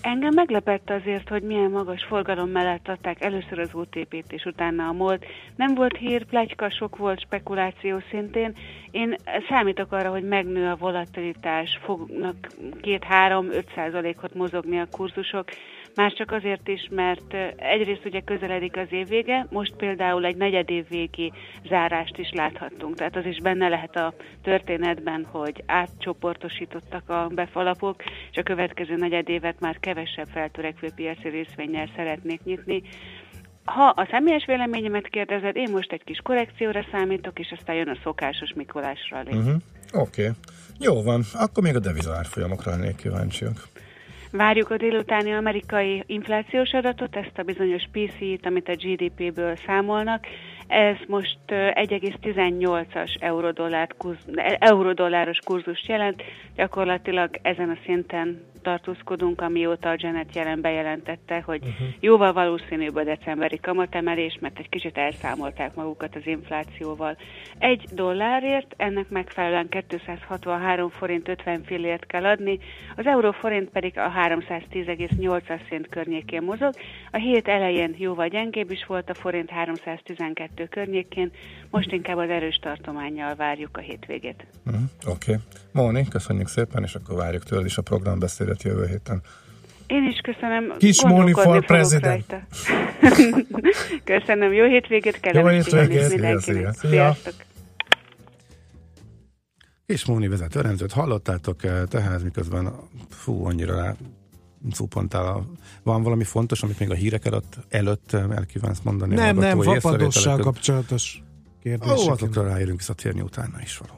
[SPEAKER 12] Engem meglepett azért, hogy milyen magas forgalom mellett adták először az OTP-t, és utána a MOL-t. Nem volt hír, plegyka, sok volt spekuláció szintén. Én számítok arra, hogy megnő a volatilitás, fognak 2-3-5 százalékot mozogni a kurzusok, már csak azért is, mert egyrészt ugye közeledik az évvége, most például egy negyedév végi zárást is láthattunk, tehát az is benne lehet a történetben, hogy átcsoportosítottak a befalapok, és a következő negyedévet már kevesebb feltörekvő piaci részvényel szeretnék nyitni. Ha a személyes véleményemet kérdezed, én most egy kis korrekcióra számítok, és aztán jön a szokásos Mikolás rally.
[SPEAKER 1] Uh-huh. Oké, okay. jó van, akkor még a devizárfolyamokra lennék kíváncsiak.
[SPEAKER 12] Várjuk a délutáni amerikai inflációs adatot, ezt a bizonyos PCI-t, amit a GDP-ből számolnak. Ez most ö, 1,18-as eurodollár kurz, eurodolláros kurzust jelent, gyakorlatilag ezen a szinten tartózkodunk, amióta a Janet jelen bejelentette, hogy uh-huh. jóval valószínűbb a decemberi kamatemelés, mert egy kicsit elszámolták magukat az inflációval. Egy dollárért ennek megfelelően 263 forint 50 fillért kell adni, az euróforint pedig a 310,8 szint környékén mozog. A hét elején jóval gyengébb is volt a forint 312 környékén, most inkább az erős tartományjal várjuk a hétvégét.
[SPEAKER 1] Uh-huh. Oké. Okay. Móni, köszönjük szépen, és akkor várjuk tőled is a programbeszédet jövő héten.
[SPEAKER 12] Én is köszönöm.
[SPEAKER 3] Kis Móni for President. [laughs]
[SPEAKER 12] köszönöm. Jó hétvégét, kellemes
[SPEAKER 3] Jó hétvégét.
[SPEAKER 12] mindenkinek.
[SPEAKER 3] Szia, szia.
[SPEAKER 12] Sziasztok.
[SPEAKER 1] És Móni vezető rendőrt hallottátok, eh, tehát miközben fú, annyira rá szupontál. A, van valami fontos, amit még a hírek előtt, előtt eh, el kívánsz mondani?
[SPEAKER 3] Nem, nem,
[SPEAKER 1] észrevételeket?
[SPEAKER 3] kapcsolatos kérdések.
[SPEAKER 1] Ó, azokra ráérünk visszatérni utána is valóban.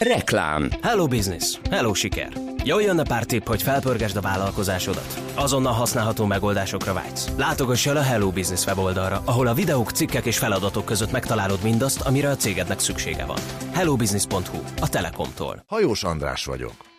[SPEAKER 5] Reklám.
[SPEAKER 7] Hello Business. Hello siker. Jöjjön a pár tipp, hogy felpörgesd a vállalkozásodat. Azonnal használható megoldásokra vágysz. Látogass el a Hello Business weboldalra, ahol a videók, cikkek és feladatok között megtalálod mindazt, amire a cégednek szüksége van. hellobusiness.hu, a Telekomtól.
[SPEAKER 13] Hajós András vagyok.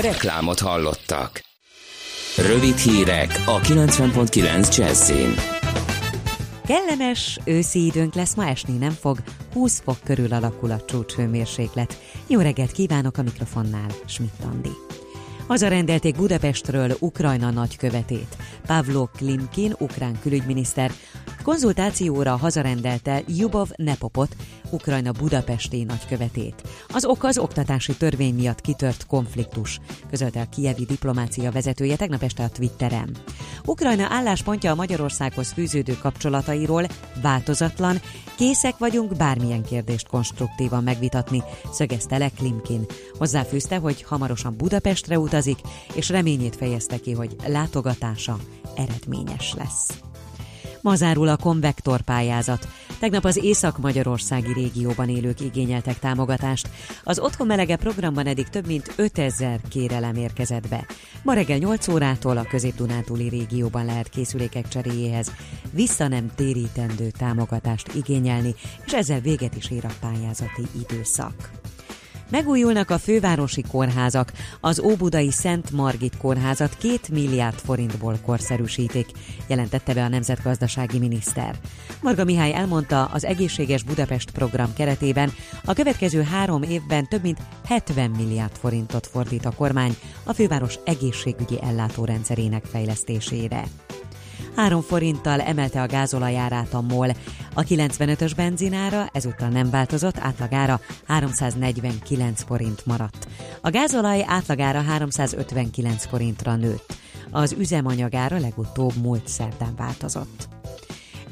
[SPEAKER 5] Reklámot hallottak. Rövid hírek a 90.9 Jazzin.
[SPEAKER 8] Kellemes őszi időnk lesz, ma esni nem fog, 20 fok körül alakul a csúcshőmérséklet. Jó reggelt kívánok a mikrofonnál, Schmidt Andi. Hazarendelték Budapestről Ukrajna nagykövetét. Pavlo Klimkin, ukrán külügyminiszter, konzultációra hazarendelte Jubov Nepopot, Ukrajna budapesti nagykövetét. Az ok az oktatási törvény miatt kitört konfliktus, közölte a kievi diplomácia vezetője tegnap este a Twitteren. Ukrajna álláspontja a Magyarországhoz fűződő kapcsolatairól változatlan, készek vagyunk bármilyen kérdést konstruktívan megvitatni, szögezte le Klimkin. Hozzáfűzte, hogy hamarosan Budapestre utazik, és reményét fejezte ki, hogy látogatása eredményes lesz. Ma zárul a konvektor pályázat. Tegnap az Észak-Magyarországi régióban élők igényeltek támogatást. Az Otthon Melege programban eddig több mint 5000 kérelem érkezett be. Ma reggel 8 órától a közép-dunántúli régióban lehet készülékek cseréjéhez vissza nem térítendő támogatást igényelni, és ezzel véget is ér a pályázati időszak. Megújulnak a fővárosi kórházak. Az Óbudai Szent Margit kórházat két milliárd forintból korszerűsítik, jelentette be a nemzetgazdasági miniszter. Marga Mihály elmondta, az Egészséges Budapest program keretében a következő három évben több mint 70 milliárd forintot fordít a kormány a főváros egészségügyi ellátórendszerének fejlesztésére. 3 forinttal emelte a gázolajárát a MOL. A 95-ös benzinára ezúttal nem változott, átlagára 349 forint maradt. A gázolaj átlagára 359 forintra nőtt. Az üzemanyagára legutóbb múlt szerdán változott.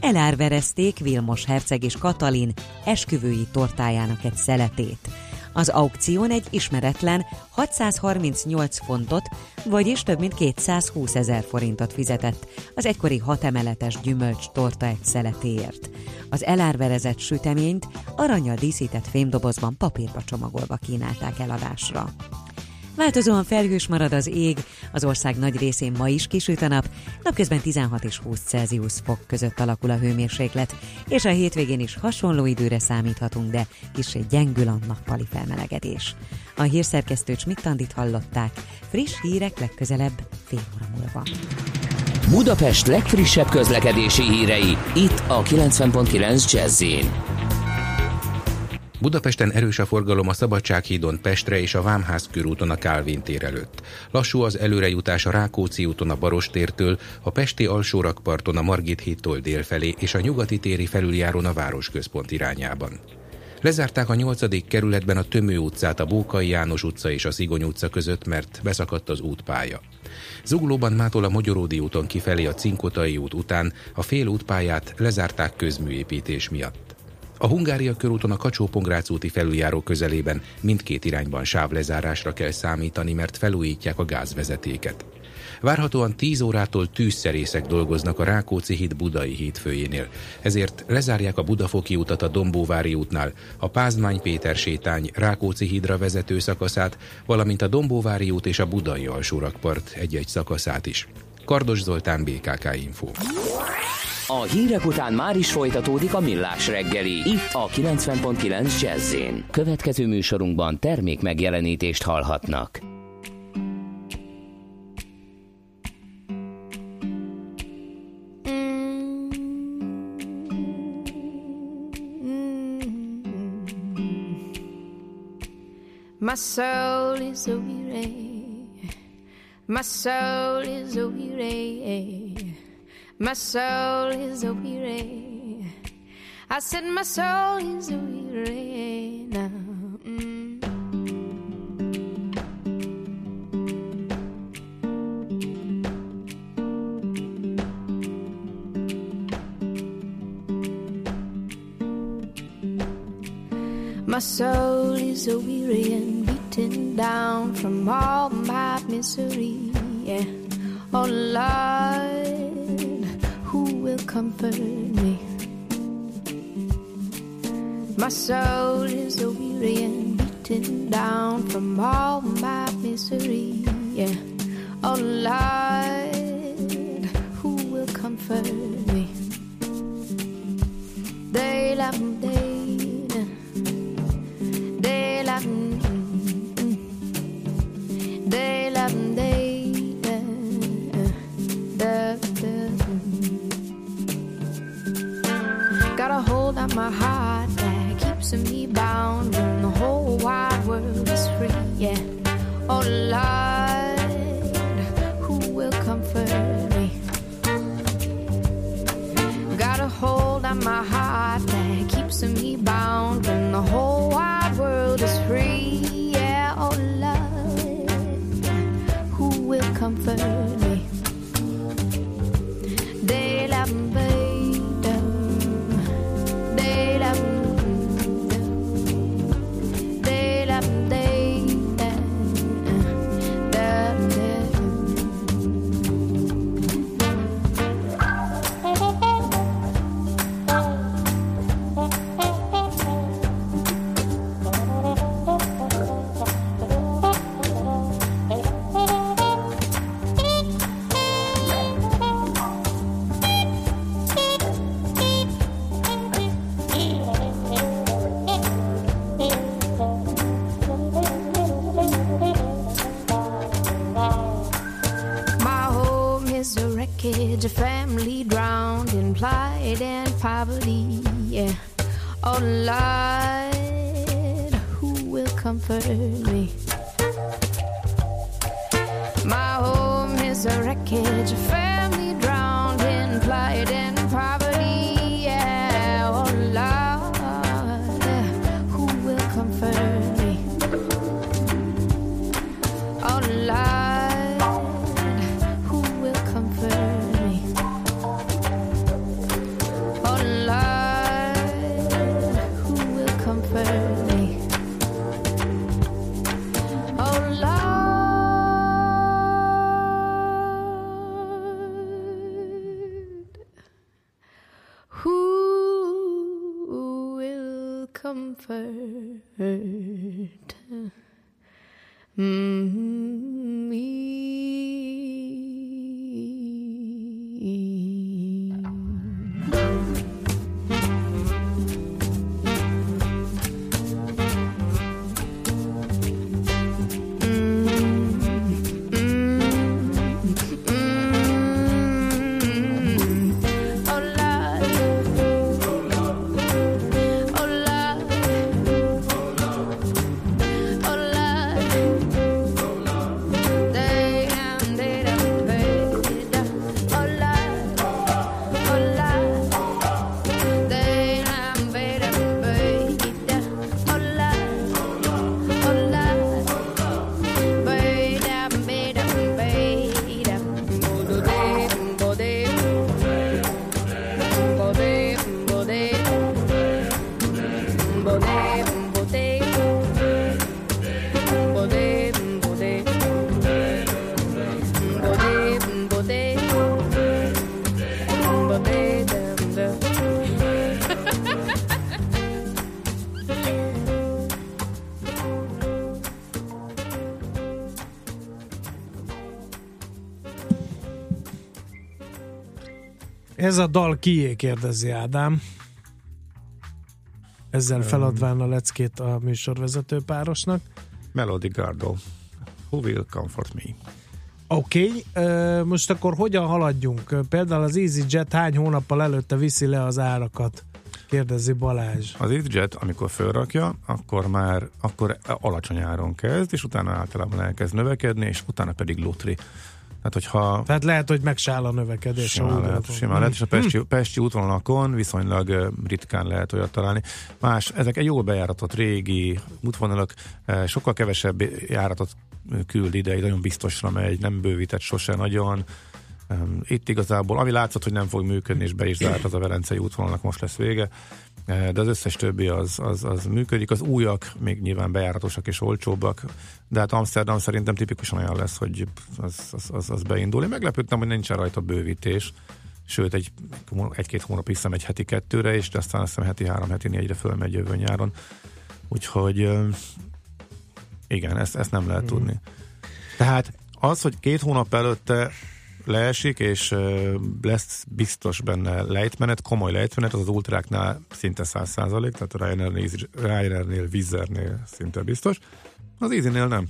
[SPEAKER 8] Elárverezték Vilmos Herceg és Katalin esküvői tortájának egy szeletét. Az aukción egy ismeretlen 638 fontot, vagyis több mint 220 ezer forintot fizetett az egykori hatemeletes gyümölcs torta egy szeletéért. Az elárverezett süteményt aranyal díszített fémdobozban papírba csomagolva kínálták eladásra. Változóan felhős marad az ég, az ország nagy részén ma is kisüt a nap, napközben 16 és 20 Celsius fok között alakul a hőmérséklet, és a hétvégén is hasonló időre számíthatunk, de kicsi gyengül a nappali felmelegedés. A hírszerkesztő Csmittandit hallották, friss hírek legközelebb fél óra múlva.
[SPEAKER 5] Budapest legfrissebb közlekedési hírei, itt a 90.9 jazz
[SPEAKER 9] Budapesten erős a forgalom a Szabadsághídon Pestre és a Vámház körúton a Kálvin tér előtt. Lassú az előrejutás a Rákóczi úton a Barostértől, a Pesti alsórakparton a Margit hídtól délfelé és a nyugati téri felüljárón a városközpont irányában. Lezárták a 8. kerületben a Tömő utcát, a Bókai János utca és a Szigony utca között, mert beszakadt az útpálya. Zuglóban mától a Magyaródi úton kifelé a Cinkotai út után a fél útpályát lezárták közműépítés miatt. A Hungária körúton a kacsó úti felüljáró közelében mindkét irányban sávlezárásra kell számítani, mert felújítják a gázvezetéket. Várhatóan 10 órától tűzszerészek dolgoznak a Rákóczi híd Budai híd főjénél, ezért lezárják a Budafoki utat a Dombóvári útnál, a Pázmány Péter sétány Rákóczi hídra vezető szakaszát, valamint a Dombóvári út és a Budai alsórakpart egy-egy szakaszát is. Kardos Zoltán, BKK Info.
[SPEAKER 5] A hírek után már is folytatódik a millás reggeli. Itt a 90.9 jazz Következő műsorunkban termék megjelenítést hallhatnak.
[SPEAKER 14] My soul is a weary, my soul is a weary. My soul is a weary. I said my soul is weary now. Mm. My soul is a weary and beaten down from all my misery. Yeah. Oh Lord me. My soul is a weary and beaten down from all my misery.
[SPEAKER 3] Ez a dal kié, kérdezi Ádám. Ezzel feladván a leckét a műsorvezető párosnak.
[SPEAKER 1] Melody Gardot. Who will comfort me?
[SPEAKER 3] Oké, okay, most akkor hogyan haladjunk? Például az EasyJet hány hónappal előtte viszi le az árakat? Kérdezi Balázs.
[SPEAKER 1] Az EasyJet, amikor fölrakja, akkor már akkor alacsony áron kezd, és utána általában elkezd növekedni, és utána pedig lutri. Tehát, hogyha
[SPEAKER 3] Tehát lehet, hogy megsáll a növekedés.
[SPEAKER 1] Simán lehet, simán lehet, és a Pesti,
[SPEAKER 3] Hm.
[SPEAKER 1] Pesti útvonalakon viszonylag ritkán lehet olyat találni. Más, ezek egy jól bejáratott régi útvonalak, sokkal kevesebb járatot küld ide, egy nagyon biztosra megy, nem bővített sose nagyon. Itt igazából, ami látszott, hogy nem fog működni, és be is zárt az a Velencei útvonalnak, most lesz vége. De az összes többi az, az, az működik. Az újak még nyilván bejáratosak és olcsóbbak, de hát Amsterdam szerintem tipikusan olyan lesz, hogy az, az, az, az beindul. Én meglepődtem, hogy nincsen rajta bővítés. Sőt, egy, egy-két hónap visszamegy heti kettőre, és de aztán azt hiszem heti három, heti négyre fölmegy jövő nyáron. Úgyhogy igen, ezt, ezt nem lehet
[SPEAKER 3] Mhm.
[SPEAKER 1] tudni. Tehát az, hogy két hónap előtte leesik, és lesz biztos benne lejtmenet, komoly lejtmenet, az az ultráknál szinte 100 százalék, tehát a Ryanairnél, Ryanairnél, Vizernél szinte biztos. Az Easy-nél nem.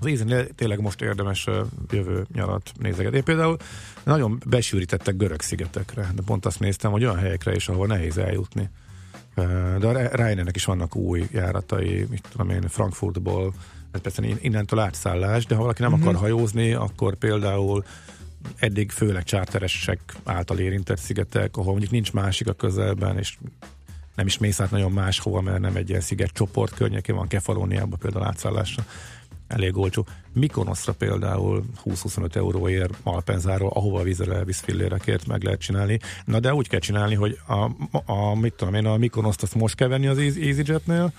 [SPEAKER 1] Az Easy-nél tényleg most érdemes jövő nyarat nézegetni. Én például nagyon besűrítettek görög szigetekre, de pont azt néztem, hogy olyan helyekre is, ahol nehéz eljutni. De a Ryanairnek is vannak új járatai, mit tudom én, Frankfurtból, ez persze in- innentől átszállás, de ha valaki nem
[SPEAKER 3] Mhm.
[SPEAKER 1] akar hajózni, akkor például eddig főleg csárteresek által érintett szigetek, ahol mondjuk nincs másik a közelben, és nem is mész át nagyon máshova, mert nem egy ilyen sziget csoport környékén van Kefalóniában például átszállásra. elég olcsó. Mikonoszra például 20-25 euróért Malpenzáról, ahova vízre elvisz fillérekért meg lehet csinálni. Na de úgy kell csinálni, hogy a, a mit tudom én, a Mikonoszt azt most kell venni az EasyJetnél,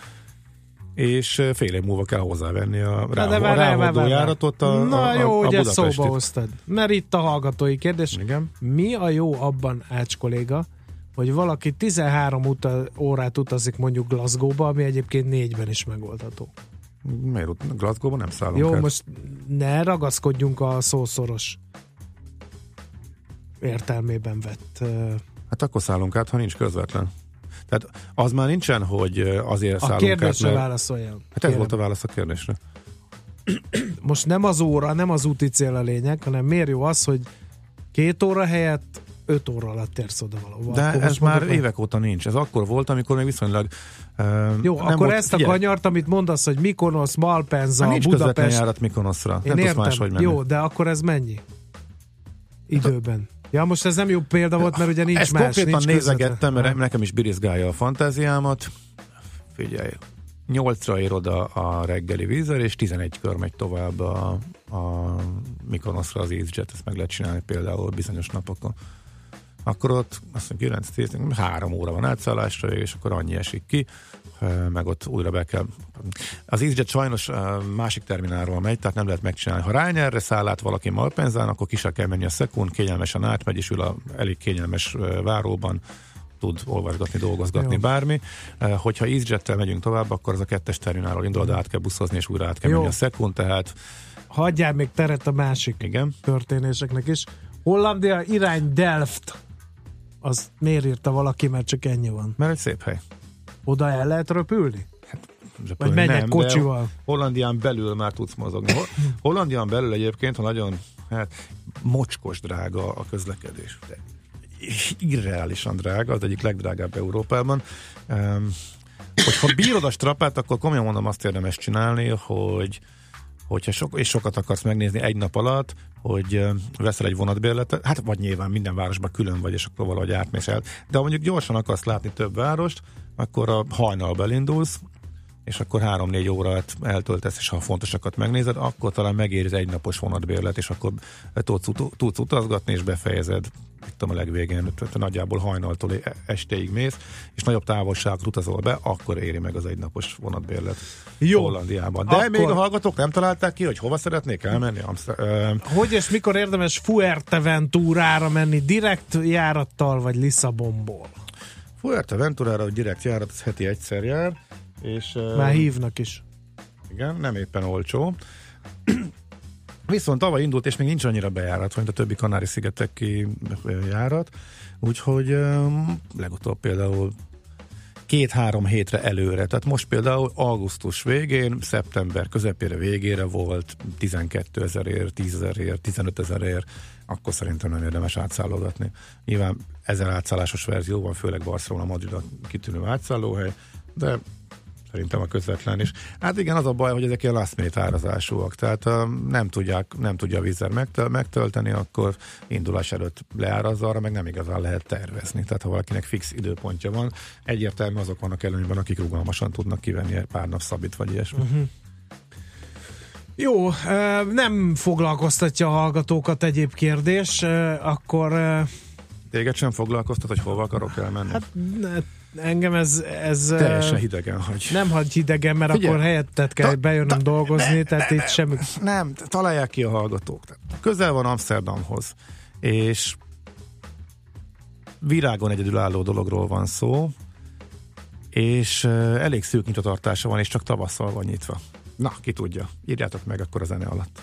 [SPEAKER 1] és fél év múlva kell hozzávenni a, ráhordó járatot a,
[SPEAKER 3] Na
[SPEAKER 1] a,
[SPEAKER 3] jó,
[SPEAKER 1] a, Budapestit.
[SPEAKER 3] szóba hoztad. Mert itt a hallgatói kérdés.
[SPEAKER 1] Igen.
[SPEAKER 3] Mi a jó abban, Ács kolléga, hogy valaki 13 uta, órát utazik mondjuk Glasgow-ba, ami egyébként négyben is megoldható.
[SPEAKER 1] Miért? ott Glasgow-ban nem szállunk
[SPEAKER 3] Jó,
[SPEAKER 1] át?
[SPEAKER 3] most ne ragaszkodjunk a szószoros értelmében vett.
[SPEAKER 1] Hát akkor szállunk át, ha nincs közvetlen. Tehát az már nincsen, hogy azért
[SPEAKER 3] A
[SPEAKER 1] szállunk
[SPEAKER 3] kérdésre
[SPEAKER 1] át,
[SPEAKER 3] válaszoljam.
[SPEAKER 1] Hát ez volt a válasz a kérdésre. [clears throat]
[SPEAKER 3] Most nem az óra, nem az úti cél a lényeg, hanem miért jó az, hogy két óra helyett öt óra alatt érsz oda valahova.
[SPEAKER 1] De
[SPEAKER 3] Akkor
[SPEAKER 1] ez már
[SPEAKER 3] meg-
[SPEAKER 1] évek óta nincs. Ez akkor volt, amikor még viszonylag... Uh,
[SPEAKER 3] Jó,
[SPEAKER 1] nem
[SPEAKER 3] akkor
[SPEAKER 1] volt,
[SPEAKER 3] ezt a
[SPEAKER 1] figyelj,
[SPEAKER 3] kanyart, amit mondasz, hogy Mikonosz, Malpenza,
[SPEAKER 1] Hát nincs
[SPEAKER 3] Budapest.
[SPEAKER 1] járat Mikonoszra.
[SPEAKER 3] Én
[SPEAKER 1] Nem tudsz
[SPEAKER 3] értem.
[SPEAKER 1] máshogy menni.
[SPEAKER 3] Jó, de akkor ez mennyi? Időben. Ja, most ez nem jó példa volt, mert ugye nincs
[SPEAKER 1] Ezt
[SPEAKER 3] más.
[SPEAKER 1] konkrétan
[SPEAKER 3] nincs
[SPEAKER 1] nézegettem, mert nekem is birizgálja a fantáziámat. Figyelj, nyolcra ér oda a reggeli vízer, és 11 kör megy tovább a, a Mikonoszra az EasyJet, ezt meg lehet csinálni például bizonyos napokon. Akkor ott azt mondja 9 10 3 óra van átszállásra, és akkor annyi esik ki, meg ott újra be kell. Az EasyJet sajnos másik terminálról megy, tehát nem lehet megcsinálni. Ha Ryanairre száll át valaki Malpenzán, akkor ki se kell menni a szekund, kényelmesen átmegy, és ül a elég kényelmes váróban, tud olvasgatni, dolgozgatni,
[SPEAKER 3] Jó.
[SPEAKER 1] bármi. Hogyha EasyJet-tel megyünk tovább, akkor az a kettes terminálról indul, de át kell buszozni, és újra át kell
[SPEAKER 3] Jó.
[SPEAKER 1] menni a szekund, tehát
[SPEAKER 3] Hagyjál még teret a másik
[SPEAKER 1] Igen.
[SPEAKER 3] történéseknek is. Hollandia irány Delft. Az miért írta valaki, mert csak ennyi van.
[SPEAKER 1] mert egy szép hely.
[SPEAKER 3] Oda el lehet röpülni? Vagy
[SPEAKER 1] Repülni
[SPEAKER 3] menjek
[SPEAKER 1] nem,
[SPEAKER 3] kocsival?
[SPEAKER 1] Hollandián belül már tudsz mozogni. Hol- Hollandián belül egyébként, ha nagyon hát, mocskos drága a közlekedés. De irreálisan drága, az egyik legdrágább Európában. Um, hogyha bírod a strapát, akkor komolyan mondom, azt érdemes csinálni, hogy hogyha sok, és sokat akarsz megnézni egy nap alatt, hogy veszel egy vonatbérletet, hát vagy nyilván minden városban külön vagy, és akkor valahogy átmész el. De ha mondjuk gyorsan akarsz látni több várost, akkor a hajnal elindulsz, és akkor három-négy órát eltöltesz, és ha fontosakat megnézed, akkor talán megéri az egynapos vonatbérlet, és akkor tudsz, tudsz utazgatni, és befejezed itt tudom, a legvégén, tehát nagyjából hajnaltól e- estéig mész, és nagyobb távolságot utazol be, akkor éri meg az egynapos vonatbérlet
[SPEAKER 3] Jó.
[SPEAKER 1] Hollandiában. De
[SPEAKER 3] Akkor-
[SPEAKER 1] még a hallgatók nem találták ki, hogy hova szeretnék elmenni? Amszer-
[SPEAKER 3] Hogy és mikor érdemes Fuerteventurára menni direkt járattal, vagy Lisszabonból?
[SPEAKER 1] Fuerteventurára direkt járat, az heti egyszer jár, és...
[SPEAKER 3] Már hívnak is.
[SPEAKER 1] Igen, nem éppen olcsó. [clears throat] Viszont tavaly indult, és még nincs annyira bejárat, mint a többi Kanári-szigeteki járat, úgyhogy um, legutóbb például két-három hétre előre. Tehát most például augusztus végén, szeptember közepére végére volt 12 ezerért, 10 ezerért, 15 ezerért, akkor szerintem nem érdemes átszállogatni. Nyilván ezer átszállásos verzió van, főleg Barcelona, Madrid a kitűnő átszállóhely, de szerintem a közvetlen is. Hát igen, az a baj, hogy ezek ilyen last minute árazásúak, tehát um, nem, tudják, nem tudja a vízzel megtöl, megtölteni, akkor indulás előtt leárazza, arra meg nem igazán lehet tervezni. Tehát ha valakinek fix időpontja van, egyértelműen azok vannak előnyben, akik rugalmasan tudnak kivenni pár nap szabít vagy ilyesmi.
[SPEAKER 3] Uh-huh. Jó, nem foglalkoztatja a hallgatókat egyéb kérdés, akkor
[SPEAKER 1] Téged sem foglalkoztat, hogy hova akarok elmenni? Hát,
[SPEAKER 3] engem ez, ez
[SPEAKER 1] Teljesen hidegen hagy.
[SPEAKER 3] nem hagy hidegen, mert
[SPEAKER 1] Figyelj,
[SPEAKER 3] akkor helyettet kell
[SPEAKER 1] ta-
[SPEAKER 3] bejönnöm dolgozni, tehát itt semmi...
[SPEAKER 1] Nem, találják ki a hallgatók. Közel van Amsterdamhoz, és virágon egyedülálló dologról van szó, és elég szűk nyitvatartása van, és csak tavasszal van nyitva. Na, ki tudja. Írjátok meg akkor a zene alatt.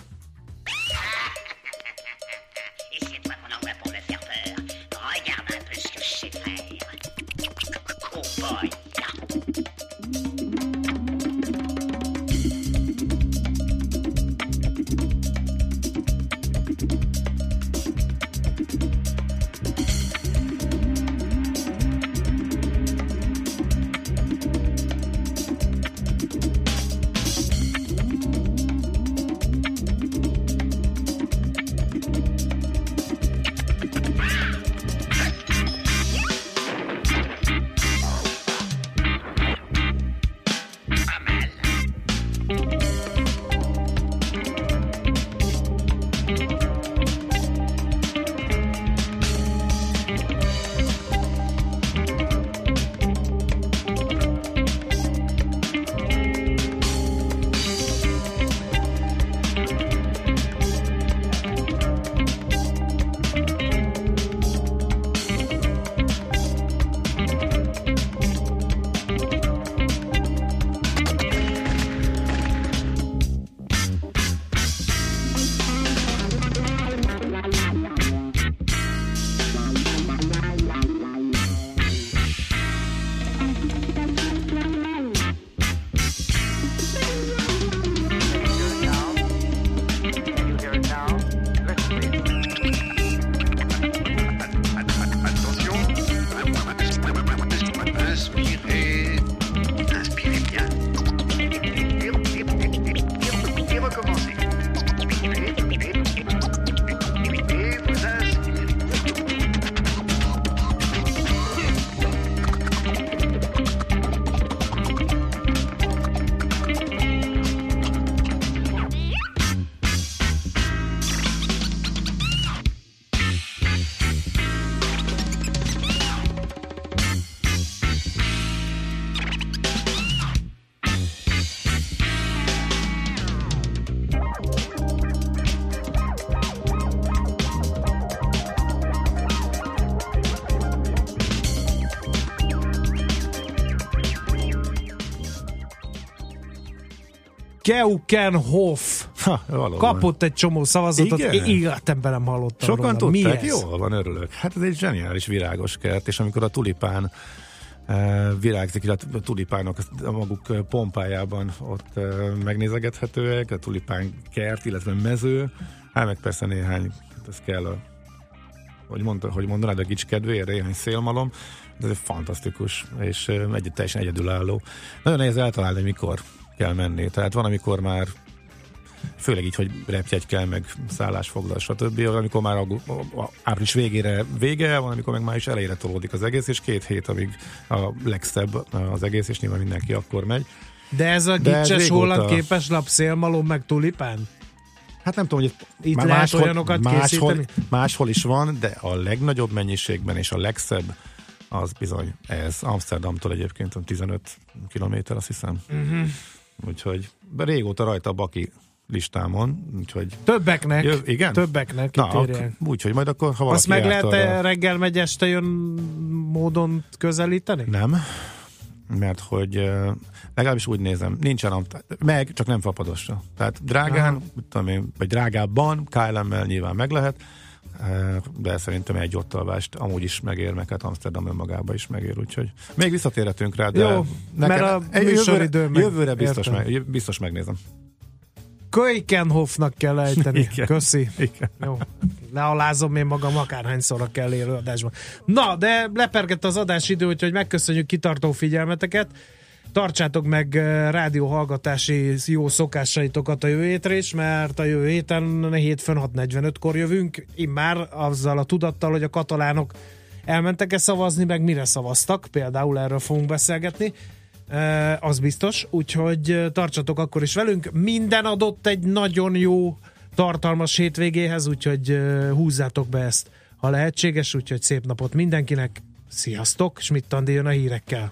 [SPEAKER 3] Keukenhof
[SPEAKER 1] Ha, valóban.
[SPEAKER 3] kapott egy csomó szavazatot,
[SPEAKER 1] Igen?
[SPEAKER 3] Életemben nem hallottam
[SPEAKER 1] Sokan
[SPEAKER 3] róla. Mi
[SPEAKER 1] tudták,
[SPEAKER 3] ez?
[SPEAKER 1] jól van, örülök. Hát ez egy zseniális virágos kert, és amikor a tulipán eh, virágzik, illetve a tulipánok a maguk eh, pompájában ott eh, megnézegethetőek, a tulipán kert, illetve mező, hát meg persze néhány, hát ez kell a hogy, mondta, hogy mondanád, a gics kedvéért, néhány szélmalom, de ez egy fantasztikus, és egy, teljesen egyedülálló. Nagyon nehéz eltalálni, mikor kell menni. Tehát van, amikor már főleg így, hogy repjegy kell, meg szállásfoglal, stb. Amikor már április végére vége, van, amikor meg május elejére tolódik az egész, és két hét, amíg a legszebb az egész, és nyilván mindenki akkor megy.
[SPEAKER 3] De ez a gicses holland képes lap, szélmalom, meg tulipán?
[SPEAKER 1] Hát nem tudom, hogy
[SPEAKER 3] Itt
[SPEAKER 1] már
[SPEAKER 3] lehet olyanokat
[SPEAKER 1] máshol,
[SPEAKER 3] készíteni?
[SPEAKER 1] máshol is van, de a legnagyobb mennyiségben és a legszebb az bizony ez. Amsterdamtól egyébként 15 kilométer, azt hiszem.
[SPEAKER 3] Mhm.
[SPEAKER 1] Úgyhogy régóta rajta a Baki listámon, úgyhogy
[SPEAKER 3] Többeknek.
[SPEAKER 1] Jöv, igen?
[SPEAKER 3] Többeknek
[SPEAKER 1] Na, ak- úgyhogy majd akkor, ha valaki
[SPEAKER 3] Azt meg lehet
[SPEAKER 1] arra-
[SPEAKER 3] reggel megy, este jön módon közelíteni?
[SPEAKER 1] Nem, mert hogy eh, legalábbis úgy nézem, nincsen amt- meg, csak nem fapadosra. Tehát drágán,
[SPEAKER 3] Aha.
[SPEAKER 1] tudom én, vagy drágábban, KLM-mel nyilván meg lehet, eh, de szerintem egy ottalvást amúgy is megér, meg hát Amsterdam önmagába is megér, úgyhogy még visszatérhetünk rá, de
[SPEAKER 3] Jó, mert a
[SPEAKER 1] eh,
[SPEAKER 3] műsoridő
[SPEAKER 1] jövőre,
[SPEAKER 3] meg-
[SPEAKER 1] jövőre biztos,
[SPEAKER 3] értem.
[SPEAKER 1] meg, biztos megnézem.
[SPEAKER 3] Köikenhofnak kell ejteni. [laughs]
[SPEAKER 1] Igen.
[SPEAKER 3] Köszi.
[SPEAKER 1] Igen.
[SPEAKER 3] Jó. Lealázom én magam akárhányszor kell élő adásban. Na, de lepergett az adásidő, úgyhogy megköszönjük kitartó figyelmeteket. Tartsátok meg eh, rádióhallgatási jó szokásaitokat a jövő hétre is, mert a jövő héten hétfőn 6.45-kor jövünk, immár azzal a tudattal, hogy a katalánok elmentek-e szavazni, meg mire szavaztak, például erről fogunk beszélgetni. E, az biztos, úgyhogy eh, tartsatok akkor is velünk. Minden adott egy nagyon jó, tartalmas hétvégéhez, úgyhogy eh, húzzátok be ezt, ha lehetséges, úgyhogy szép napot mindenkinek. Sziasztok, Schmidt Andi jön a hírekkel.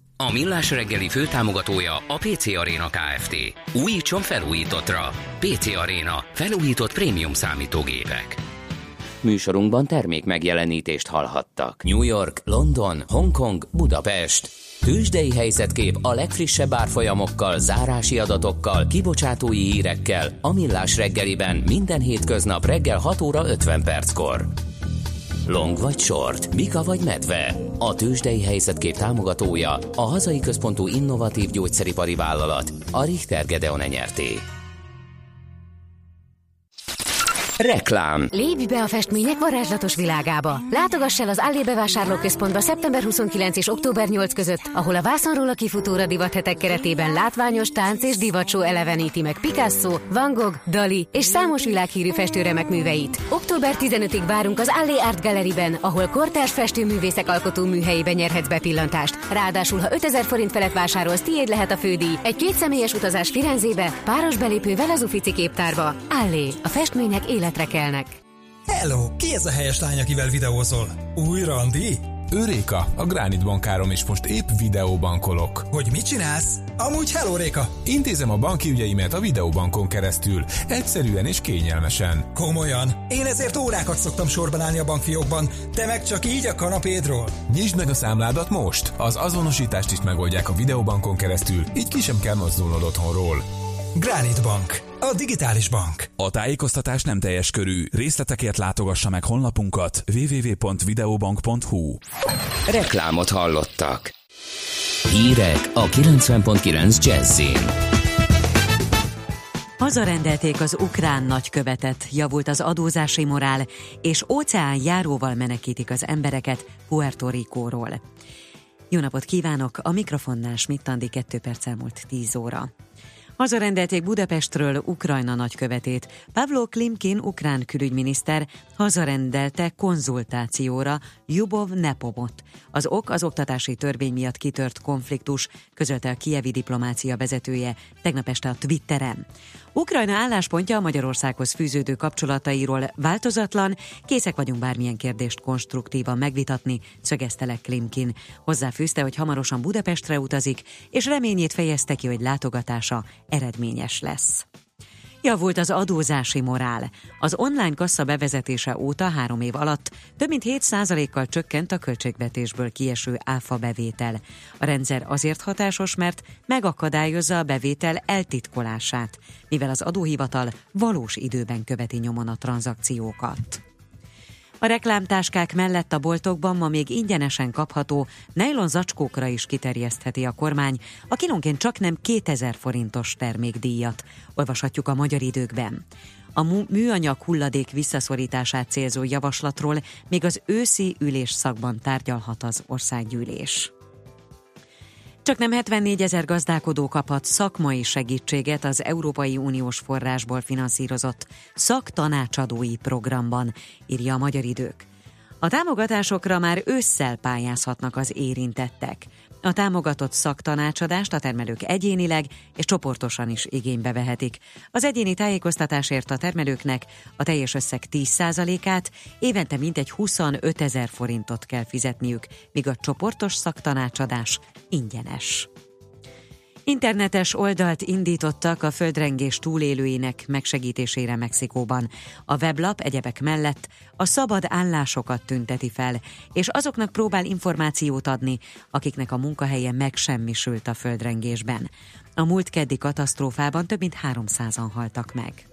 [SPEAKER 9] A Millás reggeli főtámogatója a PC Arena Kft. Újítson felújítottra. PC Arena. Felújított prémium számítógépek.
[SPEAKER 5] Műsorunkban termék megjelenítést hallhattak. New York, London, Hongkong, Budapest. Tőzsdei helyzetkép a legfrissebb árfolyamokkal, zárási adatokkal, kibocsátói hírekkel, a Millás reggeliben minden hétköznap reggel 6 óra 50 perckor. Long vagy short, Mika vagy medve. A tőzsdei helyzetkép támogatója a hazai központú innovatív gyógyszeripari vállalat, a Richter Gedeon nyerté. Reklám
[SPEAKER 15] Lépj be a festmények varázslatos világába! Látogass el az Allé bevásárlóközpontba szeptember 29 és október 8 között, ahol a vászonról a kifutóra divathetek keretében látványos tánc és divatsó eleveníti meg Picasso, Van Gogh, Dali és számos világhírű festőremek műveit. Október 15-ig várunk az Allé Art Galleryben, ahol kortárs festőművészek alkotó műhelyébe nyerhetsz bepillantást. Ráadásul, ha 5000 forint felett vásárolsz, tiéd lehet a fődíj. Egy kétszemélyes utazás Firenzébe, páros belépővel az Ufici képtárba. Allé, a festmények életre kelnek.
[SPEAKER 16] Hello! Ki ez a helyes lány, akivel videózol? Új Randi?
[SPEAKER 17] Őréka, a Gránit bankárom, és most épp videóbankolok.
[SPEAKER 16] Hogy mit csinálsz? Amúgy hello, Réka!
[SPEAKER 17] Intézem a banki ügyeimet a videóbankon keresztül, egyszerűen és kényelmesen.
[SPEAKER 16] Komolyan? Én ezért órákat szoktam sorban állni a bankfiókban, te meg csak így a kanapédról.
[SPEAKER 17] Nyisd meg a számládat most! Az azonosítást is megoldják a videóbankon keresztül, így ki sem kell mozdulnod otthonról.
[SPEAKER 16] Granite Bank. A digitális bank.
[SPEAKER 18] A tájékoztatás nem teljes körű. Részletekért látogassa meg honlapunkat www.videobank.hu
[SPEAKER 5] Reklámot hallottak. Hírek a 90.9 Jazzin.
[SPEAKER 8] Hazarendelték az ukrán nagykövetet, javult az adózási morál, és óceán járóval menekítik az embereket Puerto Ricóról. Jó napot kívánok! A mikrofonnál Smittandi 2 perc elmúlt 10 óra. Hazarendelték Budapestről Ukrajna nagykövetét. Pavlo Klimkin, ukrán külügyminiszter, hazarendelte konzultációra Jubov Nepomot. Az ok az oktatási törvény miatt kitört konfliktus, közölte a kievi diplomácia vezetője tegnap este a Twitteren. Ukrajna álláspontja a Magyarországhoz fűződő kapcsolatairól változatlan, készek vagyunk bármilyen kérdést konstruktívan megvitatni, szögezte le Klimkin. Hozzáfűzte, hogy hamarosan Budapestre utazik, és reményét fejezte ki, hogy látogatása eredményes lesz. Javult az adózási morál. Az online kassa bevezetése óta három év alatt több mint 7%-kal csökkent a költségvetésből kieső áfa bevétel. A rendszer azért hatásos, mert megakadályozza a bevétel eltitkolását, mivel az adóhivatal valós időben követi nyomon a tranzakciókat. A reklámtáskák mellett a boltokban ma még ingyenesen kapható nylon zacskókra is kiterjesztheti a kormány a kilónként csak nem 2000 forintos termékdíjat. Olvashatjuk a magyar időkben. A műanyag hulladék visszaszorítását célzó javaslatról még az őszi ülés szakban tárgyalhat az országgyűlés. Csak nem 74 ezer gazdálkodó kaphat szakmai segítséget az Európai Uniós forrásból finanszírozott szaktanácsadói programban, írja a Magyar Idők. A támogatásokra már ősszel pályázhatnak az érintettek. A támogatott szaktanácsadást a termelők egyénileg és csoportosan is igénybe vehetik. Az egyéni tájékoztatásért a termelőknek a teljes összeg 10%-át évente mintegy 25 ezer forintot kell fizetniük, míg a csoportos szaktanácsadás ingyenes. Internetes oldalt indítottak a földrengés túlélőinek megsegítésére Mexikóban. A weblap egyebek mellett a szabad állásokat tünteti fel, és azoknak próbál információt adni, akiknek a munkahelye megsemmisült a földrengésben. A múlt keddi katasztrófában több mint 300-an haltak meg.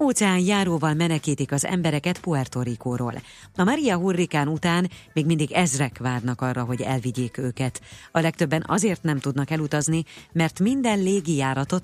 [SPEAKER 8] Óceán járóval menekítik az embereket Puerto Ricóról. A Maria hurrikán után még mindig ezrek várnak arra, hogy elvigyék őket. A legtöbben azért nem tudnak elutazni, mert minden légijáratot